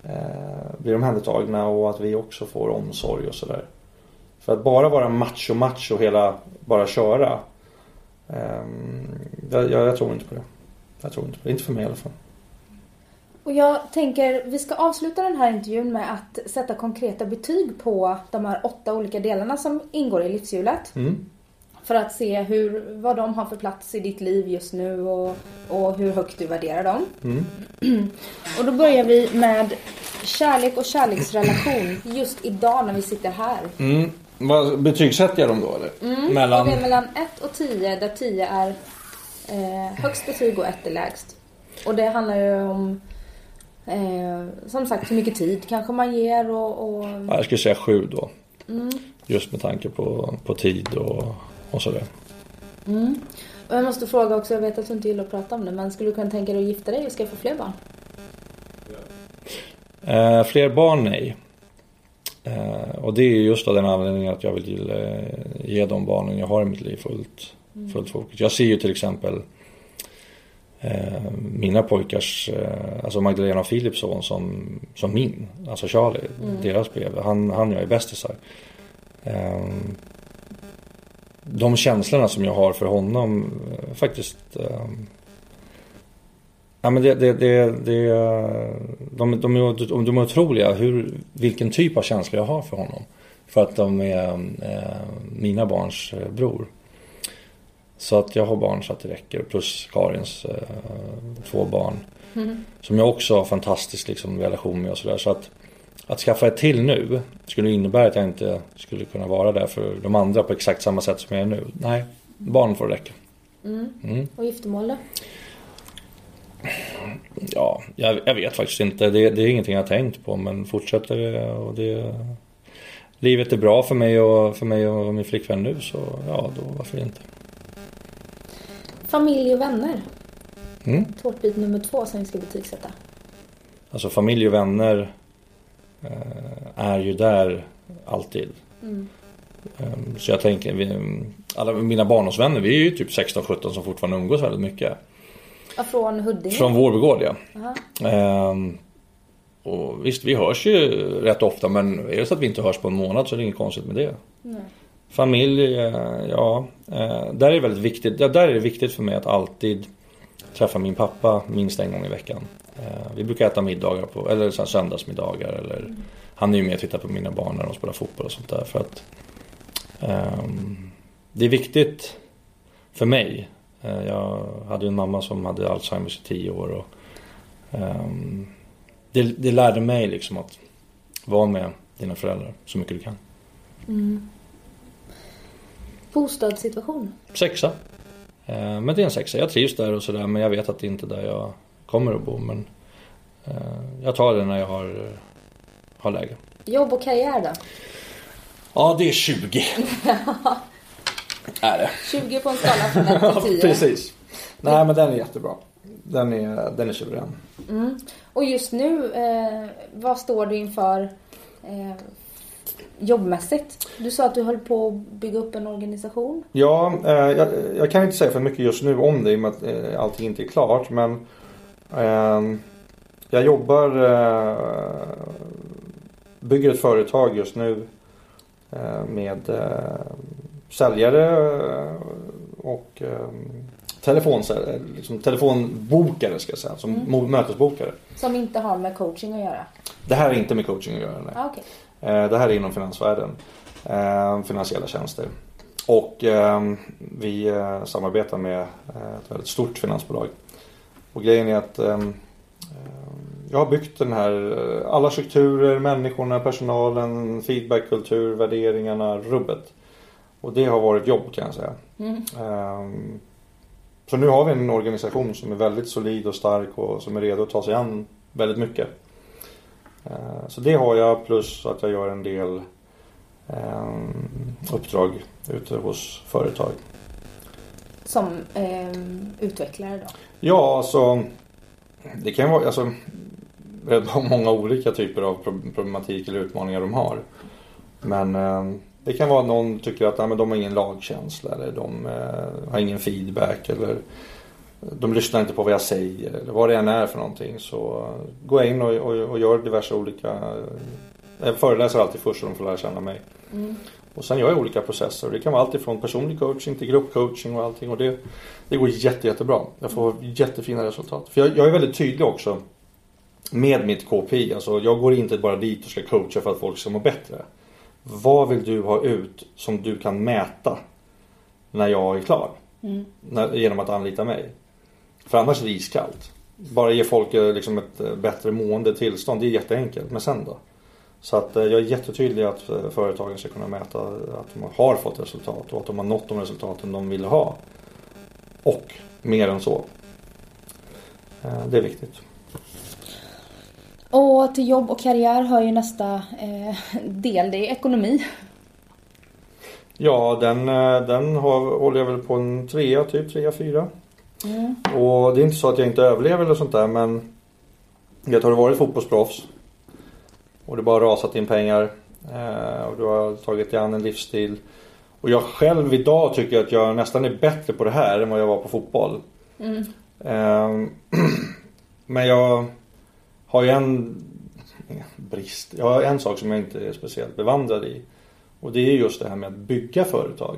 eh, blir omhändertagna och att vi också får omsorg och sådär. För att bara vara macho macho hela, bara köra. Um, jag, jag, tror inte på det. Jag tror inte på det. Inte för mig i alla fall. Och jag tänker, vi ska avsluta den här intervjun med att sätta konkreta betyg på de här åtta olika delarna som ingår i livshjulet. Mm. För att se hur, vad de har för plats i ditt liv just nu och, och hur högt du värderar dem. Mm. och då börjar vi med kärlek och kärleksrelation just idag när vi sitter här. Mm. Vad betygsätter jag dem då eller? Mm, mellan... Det är mellan 1 och 10 där 10 är eh, högst betyg och 1 är lägst. Och det handlar ju om eh, som sagt hur mycket tid kanske man ger och... och... Ja, jag skulle säga 7 då. Mm. Just med tanke på, på tid och, och sådär. Mm. Och jag måste fråga också, jag vet att du inte gillar att prata om det, men skulle du kunna tänka dig att gifta dig och skaffa fler barn? Eh, fler barn, nej. Eh, och det är just av den anledningen att jag vill eh, ge de barnen jag har i mitt liv fullt, fullt fokus. Jag ser ju till exempel eh, mina pojkars, alltså Magdalena och Philips son som, som min, alltså Charlie, deras brev. Han, han och jag är bästisar. De känslorna som jag har för honom faktiskt Ja men det, det, det, det de, de, är, de är otroliga hur, vilken typ av känslor jag har för honom. För att de är eh, mina barns eh, bror. Så att jag har barn så att det räcker. Plus Karins eh, två barn. Mm. Som jag också har fantastisk liksom, relation med och sådär. Så att, att skaffa ett till nu skulle innebära att jag inte skulle kunna vara där för de andra på exakt samma sätt som jag är nu. Nej, barn får räcka. Mm. Och giftermål då? Ja, jag, jag vet faktiskt inte. Det, det är ingenting jag har tänkt på men fortsätter det och det Livet är bra för mig och för mig och min flickvän nu så ja, då varför inte. Familj och vänner. Mm. Tårtbit nummer två som vi ska betygsätta. Alltså familj och vänner eh, är ju där alltid. Mm. Um, så jag tänker, vi, alla mina barndomsvänner, vi är ju typ 16-17 som fortfarande umgås väldigt mycket. Från Huddinge? Från Vårbygård ja. Um, och visst, vi hörs ju rätt ofta men är det så att vi inte hörs på en månad så är det inget konstigt med det. Nej. Familj, eh, ja. eh, Där är det väldigt viktigt. ja, Där är det viktigt för mig att alltid träffa min pappa minst en gång i veckan. Eh, Vi brukar äta middagar på, eller så söndagsmiddagar eller Han är ju med och tittar på mina barn när de spelar fotboll och sånt där för att ehm, Det är viktigt för mig. Eh, Jag hade en mamma som hade Alzheimers i tio år och ehm, det, det lärde mig liksom att vara med dina föräldrar så mycket du kan. Mm. Bostadssituation? Sexa. Eh, Men det är en sexa. Jag trivs där och sådär men jag vet att det inte är där jag kommer att bo. Men eh, jag tar det när jag har, har läge. Jobb och karriär då? Ja, det är 20. är det. 20 på en skala från 1 till 10. Precis. Nej men den är jättebra. Den är, den är suverän. Mm. Och just nu, eh, vad står du inför eh, jobbmässigt? Du sa att du höll på att bygga upp en organisation. Ja, eh, jag, jag kan inte säga för mycket just nu om det i och med att eh, allting inte är klart. Men eh, jag jobbar, eh, bygger ett företag just nu eh, med eh, säljare eh, och eh, telefonsäljare, liksom telefonbokare ska jag säga, som mo- mötesbokare. Som inte har med coaching att göra. Det här är inte med coaching att göra. Nej. Ah, okej. Eh, Det här är inom finansvärlden. Eh, Finansiella tjänster. Och eh, vi eh, samarbetar med ett väldigt stort finansbolag. Och grejen är att jag har byggt den här, alla strukturer, människorna, personalen, feedbackkultur, värderingarna, rubbet. Och det har varit jobb kan jag säga. Mm. Ehm, Så nu har vi en organisation som är väldigt solid och stark och som är redo att ta sig an väldigt mycket. Eh, Så det har jag plus att jag gör en del ehm, uppdrag ute hos företag. Som eh, utvecklare då. Ja, alltså det kan vara alltså, många olika typer av pro- problematik eller utmaningar de har. Men det kan vara att någon tycker att ja, men de har ingen lagkänsla eller de eh, har ingen feedback eller de lyssnar inte på vad jag säger eller vad det än är för någonting. Så går jag in och, och, och gör diverse olika Jag föreläser alltid först så de får lära känna mig. Mm. Och sen gör jag olika processer. Det kan vara allt ifrån personlig coaching till gruppcoaching och allting. Och det, det går jätte, jättebra. Jag får jättefina resultat. För jag, jag är väldigt tydlig också med mitt KPI. Alltså jag går inte bara dit och ska coacha för att folk ska må bättre. Vad vill du ha ut som du kan mäta när jag är klar? Mm. När, genom att anlita mig. För annars är det iskallt. Bara ge folk eh, liksom ett eh, bättre mående tillstånd. Det är jätteenkelt. Men sen då? Så att eh, jag är jättetydlig att företagen ska kunna mäta att de har fått resultat och att de har nått de resultaten de ville ha. Och mer än så. Det är viktigt. Och till jobb och karriär hör ju nästa eh, del, det är ekonomi. Ja, den, eh, den har, håller jag väl på en trea, typ trea, fyra. Mm. Och det är inte så att jag inte överlever eller sånt där men jag har varit fotbollsproffs. och det bara rasat in pengar. Eh, och du har tagit dig an en livsstil. Och jag själv idag tycker att jag nästan är bättre på det här än vad jag var på fotboll. Mm. Eh, men jag har ju en brist. Jag har en sak som jag inte är speciellt bevandrad i. Och det är just det här med att bygga företag.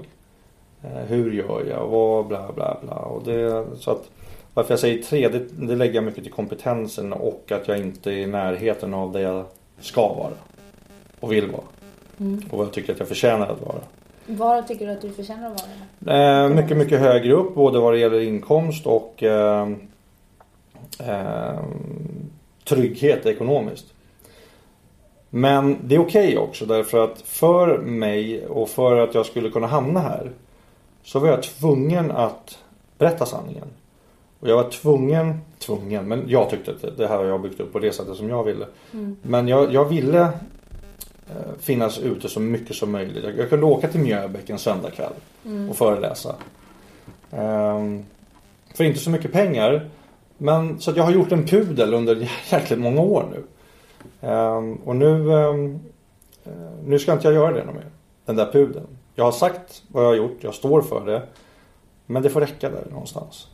Eh, hur gör jag? Vad bla bla bla. Och det, så att, varför jag säger tre, det, det lägger jag mycket till kompetensen och att jag inte är i närheten av det jag ska vara. Och vill vara. Mm. Och vad jag tycker att jag förtjänar att vara. Var tycker du att du förtjänar att vara? Eh, mycket, mycket högre upp både vad det gäller inkomst och eh, eh, trygghet ekonomiskt. Men det är okej okay också därför att för mig och för att jag skulle kunna hamna här så var jag tvungen att berätta sanningen. Och jag var tvungen, tvungen, men jag tyckte att det här har jag byggt upp på det sättet som jag ville. Mm. Men jag, jag ville eh, finnas ute så mycket som möjligt. Jag, jag kunde åka till Mjöbäck en söndagkväll Mm. och föreläsa. Ehm, för inte så mycket pengar. Men så jag har gjort en pudel under jäkligt många år nu. Ehm, och nu, eh, nu ska inte jag göra det något mer. Den där pudeln. Jag har sagt vad jag har gjort, jag står för det. Men det får räcka där någonstans.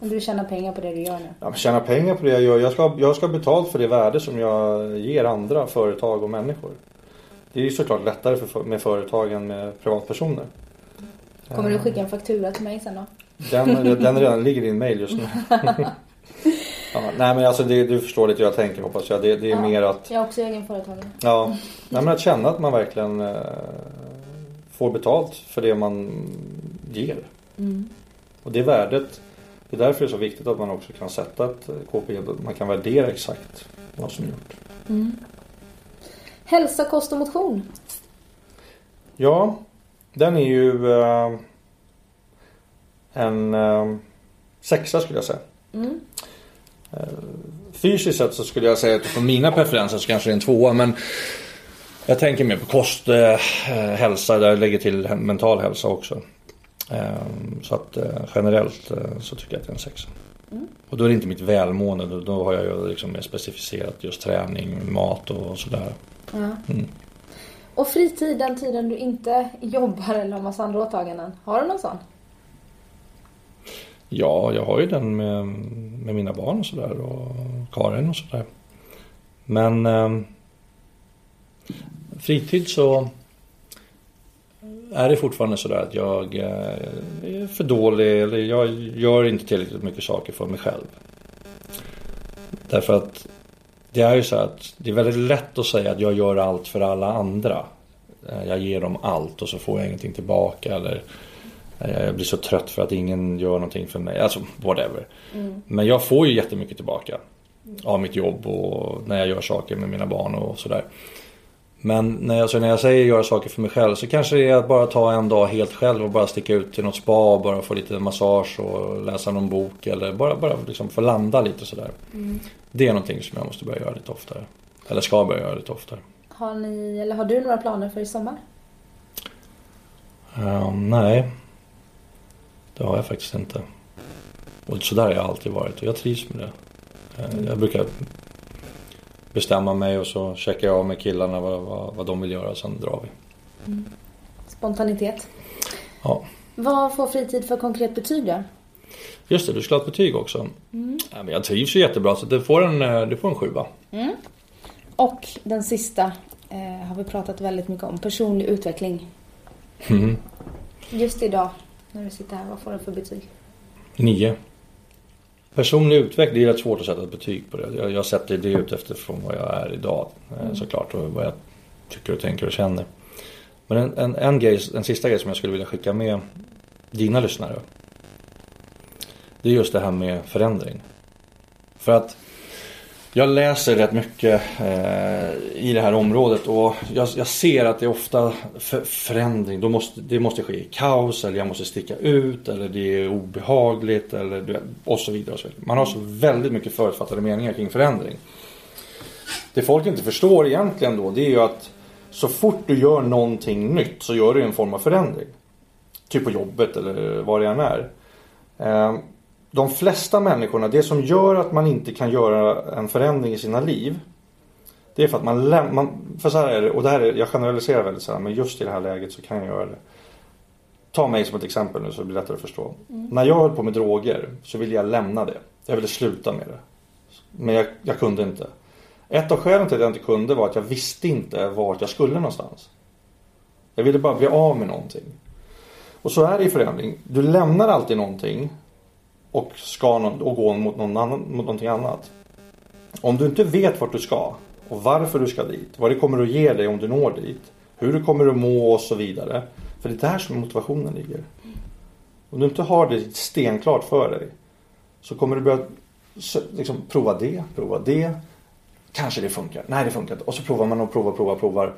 Du tjänar pengar på det du gör nu? Ja, tjäna pengar på det jag gör. Jag ska, jag ska ha betalt för det värde som jag ger andra företag och människor. Det är ju såklart lättare för, med företag än med privatpersoner. Kommer du Ehm, skicka en faktura till mig sen då? Den, den redan ligger i din mail just nu. ja, nej men alltså det, du förstår lite hur jag tänker hoppas jag. Det, det är Ja. mer att, Jag är också egenföretagare. ja, nej, men att känna att man verkligen eh, får betalt för det man ger. Mm. Och det värdet, det är därför det är så viktigt att man också kan sätta ett KPI. Man kan värdera exakt vad som är gjort. Mm. Hälsa, kost och motion. Ja, den är ju eh, en eh, sexa skulle jag säga. Mm. Fysiskt sett så skulle jag säga att från mina preferenser så kanske det är en tvåa men jag tänker mer på kost, eh, hälsa, där jag lägger till mental hälsa också. Eh, så att eh, generellt eh, så tycker jag att det är en sexa. Mm. Och då är det inte mitt välmående, då, då har jag ju liksom mer specificerat just träning, mat och sådär. Ja. Mm. Och fritid, den tiden du inte jobbar eller har massa andra åtaganden. Har du någon sån? Ja, jag har ju den med, med mina barn och sådär och Karin och sådär. Men eh, fritid så är det fortfarande sådär att jag eh, är för dålig eller jag gör inte tillräckligt mycket saker för mig själv. Därför att det är ju så att det är väldigt lätt att säga att jag gör allt för alla andra. Eh, jag ger dem allt och så får jag ingenting tillbaka eller eh, jag blir så trött för att ingen gör någonting för mig. Alltså whatever. Mm. Men jag får ju jättemycket tillbaka. Av mitt jobb och när jag gör saker med mina barn och sådär. Men när jag, så när jag säger göra saker för mig själv så kanske det är att bara ta en dag helt själv och bara sticka ut till något spa och bara få lite massage och läsa någon bok eller bara, bara liksom få landa lite sådär. Mm. Det är någonting som jag måste börja göra lite oftare. Eller ska börja göra lite oftare. Har ni, eller har du några planer för i sommar? Ehm, nej. Det har jag faktiskt inte. Och sådär har jag alltid varit och jag trivs med det. Ehm, Jag brukar bestämma mig och så checkar jag av med killarna vad, vad, vad de vill göra och sen drar vi. Spontanitet. Ja. Vad får fritid för konkret betyg då? Just det, du skulle ha ett betyg också. Mm. Ja, men jag trivs ju jättebra så du får en, eh, du får en sjua. Och den sista eh, har vi pratat väldigt mycket om. Personlig utveckling. Mm. Just idag när du sitter här, vad får du för betyg? Nio. Personlig utveckling, det är rätt svårt att sätta ett betyg på det. Jag, jag sätter det ut eftersom vad jag är idag eh, såklart och vad jag tycker och tänker och känner. Men en, en, en, grej, en sista grej som jag skulle vilja skicka med dina lyssnare. Det är just det här med förändring. För att jag läser rätt mycket eh, i det här området och jag, jag ser att det är ofta för, förändring. Då måste, det måste ske i kaos eller jag måste sticka ut eller det är obehagligt eller du och så vidare. Och så vidare. Man har så väldigt mycket förutfattade meningar kring förändring. Det folk inte förstår egentligen då det är ju att så fort du gör någonting nytt så gör du en form av förändring. Typ på jobbet eller vad det än är. Eh, de flesta människorna, det som gör att man inte kan göra en förändring i sina liv. Det är för att man lämnar, för så här är det, och det här är, jag generaliserar väldigt sällan men just i det här läget så kan jag göra det. Ta mig som ett exempel nu så det blir lättare att förstå. När jag höll på med droger så ville jag lämna det. Jag ville sluta med det. Men jag, jag kunde inte. Ett av skälen till att jag inte kunde var att jag visste inte vart jag skulle någonstans. Jag ville bara bli av med någonting. Och så är det i förändring. Du lämnar alltid någonting och ska någon, och gå mot, någon annan, mot någonting annat. Om du inte vet vart du ska och varför du ska dit, vad det kommer att ge dig om du når dit, hur du kommer att må och så vidare. För det är där som motivationen ligger. Om du inte har det stenklart för dig så kommer du börja liksom, prova det, prova det. Kanske det funkar. Nej, det funkar inte. Och så provar man och provar, provar, provar.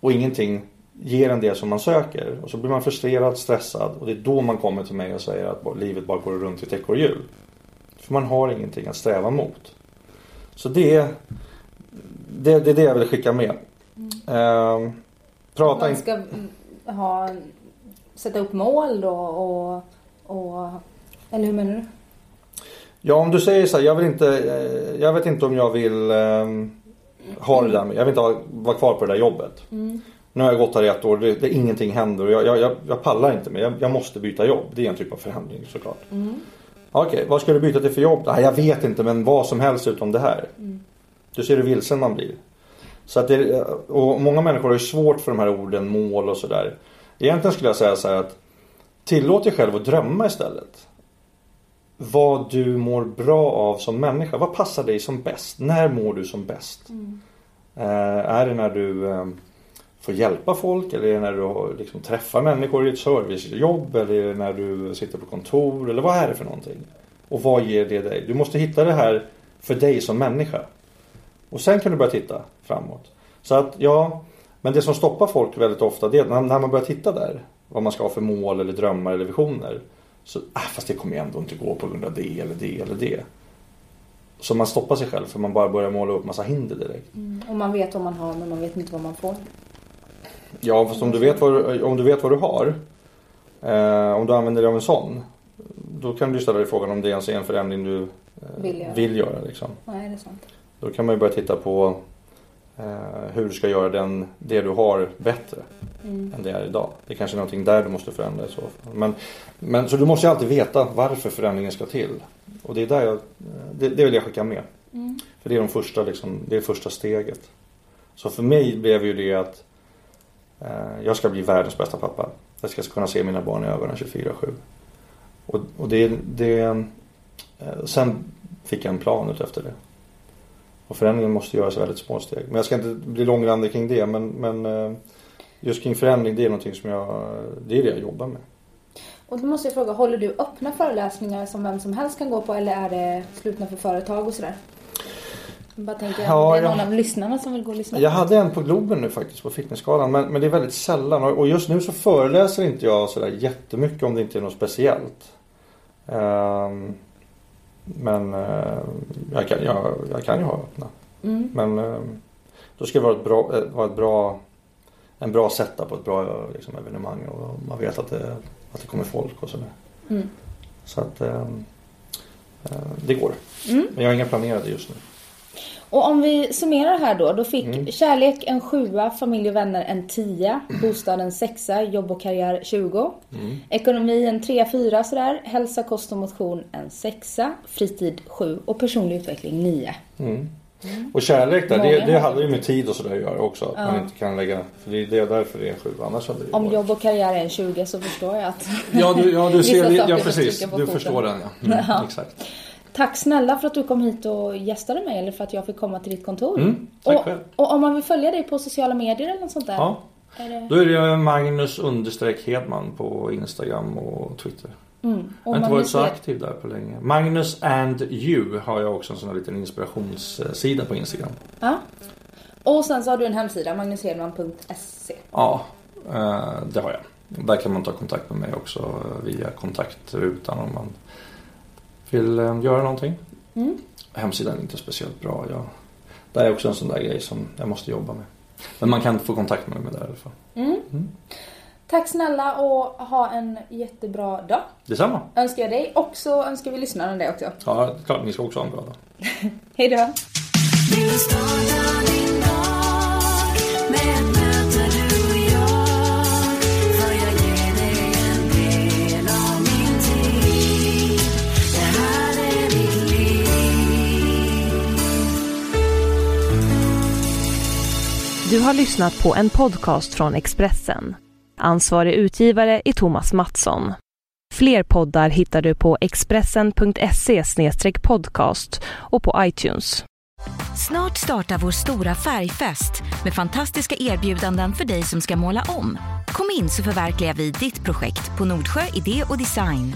Och ingenting ger en det som man söker. Och så blir man frustrerad, stressad. Och det är då man kommer till mig och säger att livet bara går runt i ett ekorrhjul. För man har ingenting att sträva mot. Så det, det, det är det jag vill skicka med. Ehm, prata Man ska mm, ha, sätta upp mål då och, och eller hur menar du? Ja, om du säger så här, jag vill inte, eh, jag vet inte om jag vill ehm, ha det där jag vill inte ha, vara kvar på det där jobbet. Nu har jag gått här i ett år, det, det, ingenting händer och jag, jag, jag, jag pallar inte mer. Jag, jag måste byta jobb. Det är en typ av förändring såklart. Okej, vad ska du byta till för jobb? Nej, jag vet inte men vad som helst utom det här. Du ser hur vilsen man blir. Så att det, och många människor har ju svårt för de här orden mål och sådär. Egentligen skulle jag säga så här att tillåt dig själv att drömma istället. Vad du mår bra av som människa. Vad passar dig som bäst? När mår du som bäst? Eh, är det när du eh, får hjälpa folk eller är det när du har, liksom, träffar människor i ett servicejobb eller är det när du sitter på kontor eller vad är det för någonting? Och vad ger det dig? Du måste hitta det här för dig som människa. Och sen kan du börja titta framåt. Så att ja, men det som stoppar folk väldigt ofta det är när, man börjar titta där vad man ska ha för mål eller drömmar eller visioner. Så, ah, fast det kommer ju ändå inte gå på grund av det eller det eller det. Så man stoppar sig själv för man bara börjar måla upp massa hinder direkt. Mm. Och man vet vad man har men man vet inte vad man får. Ja, fast om du vet vad, du- om du, vet vad du har. Eh, om du använder dig av en sån. Då kan du ställa dig frågan om det ens är en förändring du eh, Vill göra. vill göra. Liksom. Nej, det är sant. Då kan man ju börja titta på eh, hur du ska göra den, det du har bättre Mm. än det är idag. Det är kanske är någonting där du måste förändra i så fall. Men, men, så du måste ju alltid veta varför förändringen ska till. Och det är där jag, det, det vill jag skicka med. Mm. För det är, de första, liksom, det är första steget. Så för mig blev ju det att eh, Eh, jag ska bli världens bästa pappa. Jag ska kunna se mina barn i ögonen 24-7. Och, och det, det, eh, sen fick jag en plan utefter det. Och förändringen måste göras i väldigt små steg. Men jag ska inte bli långrandig kring det. Men, men eh, just kring förändring det är någonting som jag, det är det jag jobbar med. Och då måste jag fråga, håller du öppna föreläsningar som vem som helst kan gå på eller är det slutna för företag och sådär? Jag bara tänker, Ja, det är jag- någon av lyssnarna som vill gå och lyssna? Jag hade en på Globen nu faktiskt på Fitnessgalan men, men det är väldigt sällan och just nu så föreläser inte jag sådär jättemycket om det inte är något speciellt. Ehm, men eh, jag, kan, jag, jag kan ju ha öppna. Mm. Men ehm, då ska det vara, ett bra, eh, vara ett bra, en bra setup och ett bra liksom, evenemang och man vet att det, att det kommer folk och sådär. Mm. Så att eh, det går. Mm. Men jag har inga planerade just nu. Och om vi summerar här då. Då fick Mm. kärlek en sjua, familj och vänner en tia, bostad en sexa, jobb och karriär 20. Mm. Ekonomi en trea, fyra sådär. Hälsa, kost och motion en sexa, fritid sju och personlig utveckling nio. Mm. Och kärlek där, det, det hade ju med tid och sådär att göra också. Att man inte kan lägga, för det det är därför det är sju. Annars hade det Om varit- jobb och karriär är en 20 så förstår jag att... Ja, du, ja, du ser, ja precis. Du foten. förstår den ja. Mm, Ja. Exakt. Tack snälla för att du kom hit och gästade mig eller för att jag fick komma till ditt kontor. Mm, tack och, själv. och om man vill följa dig på sociala medier eller något sånt där? Ja. Är det... Då är det Magnus understreck Hedman på Instagram och Twitter. Mm. Jag Och har inte varit så aktiv där på länge. Magnus and you har jag också en sån här liten inspirationssida på Instagram. Ja. Och sen så har du en hemsida, magnushedman.se. Ja, eh, det har jag. Där kan man ta kontakt med mig också via kontaktrutan om man vill eh, göra någonting. Mm. Hemsidan är inte speciellt bra. Jag, det är också en sån där grej som jag måste jobba med. Men man kan få kontakt med mig där i alla fall. Mm. Mm. Tack snälla och ha en jättebra dag. Detsamma. Önskar jag dig och så önskar vi lyssnarna det också. Ja, klart ni ska också ha en bra dag. Hej du har lyssnat på en podcast från Expressen. Ansvarig utgivare är Thomas Mattsson. Fler poddar hittar du på expressen.se podcast och på iTunes. Snart startar vår stora färgfest med fantastiska erbjudanden för dig som ska måla om. Kom in så förverkligar vi ditt projekt på Nordsjö Idé och Design.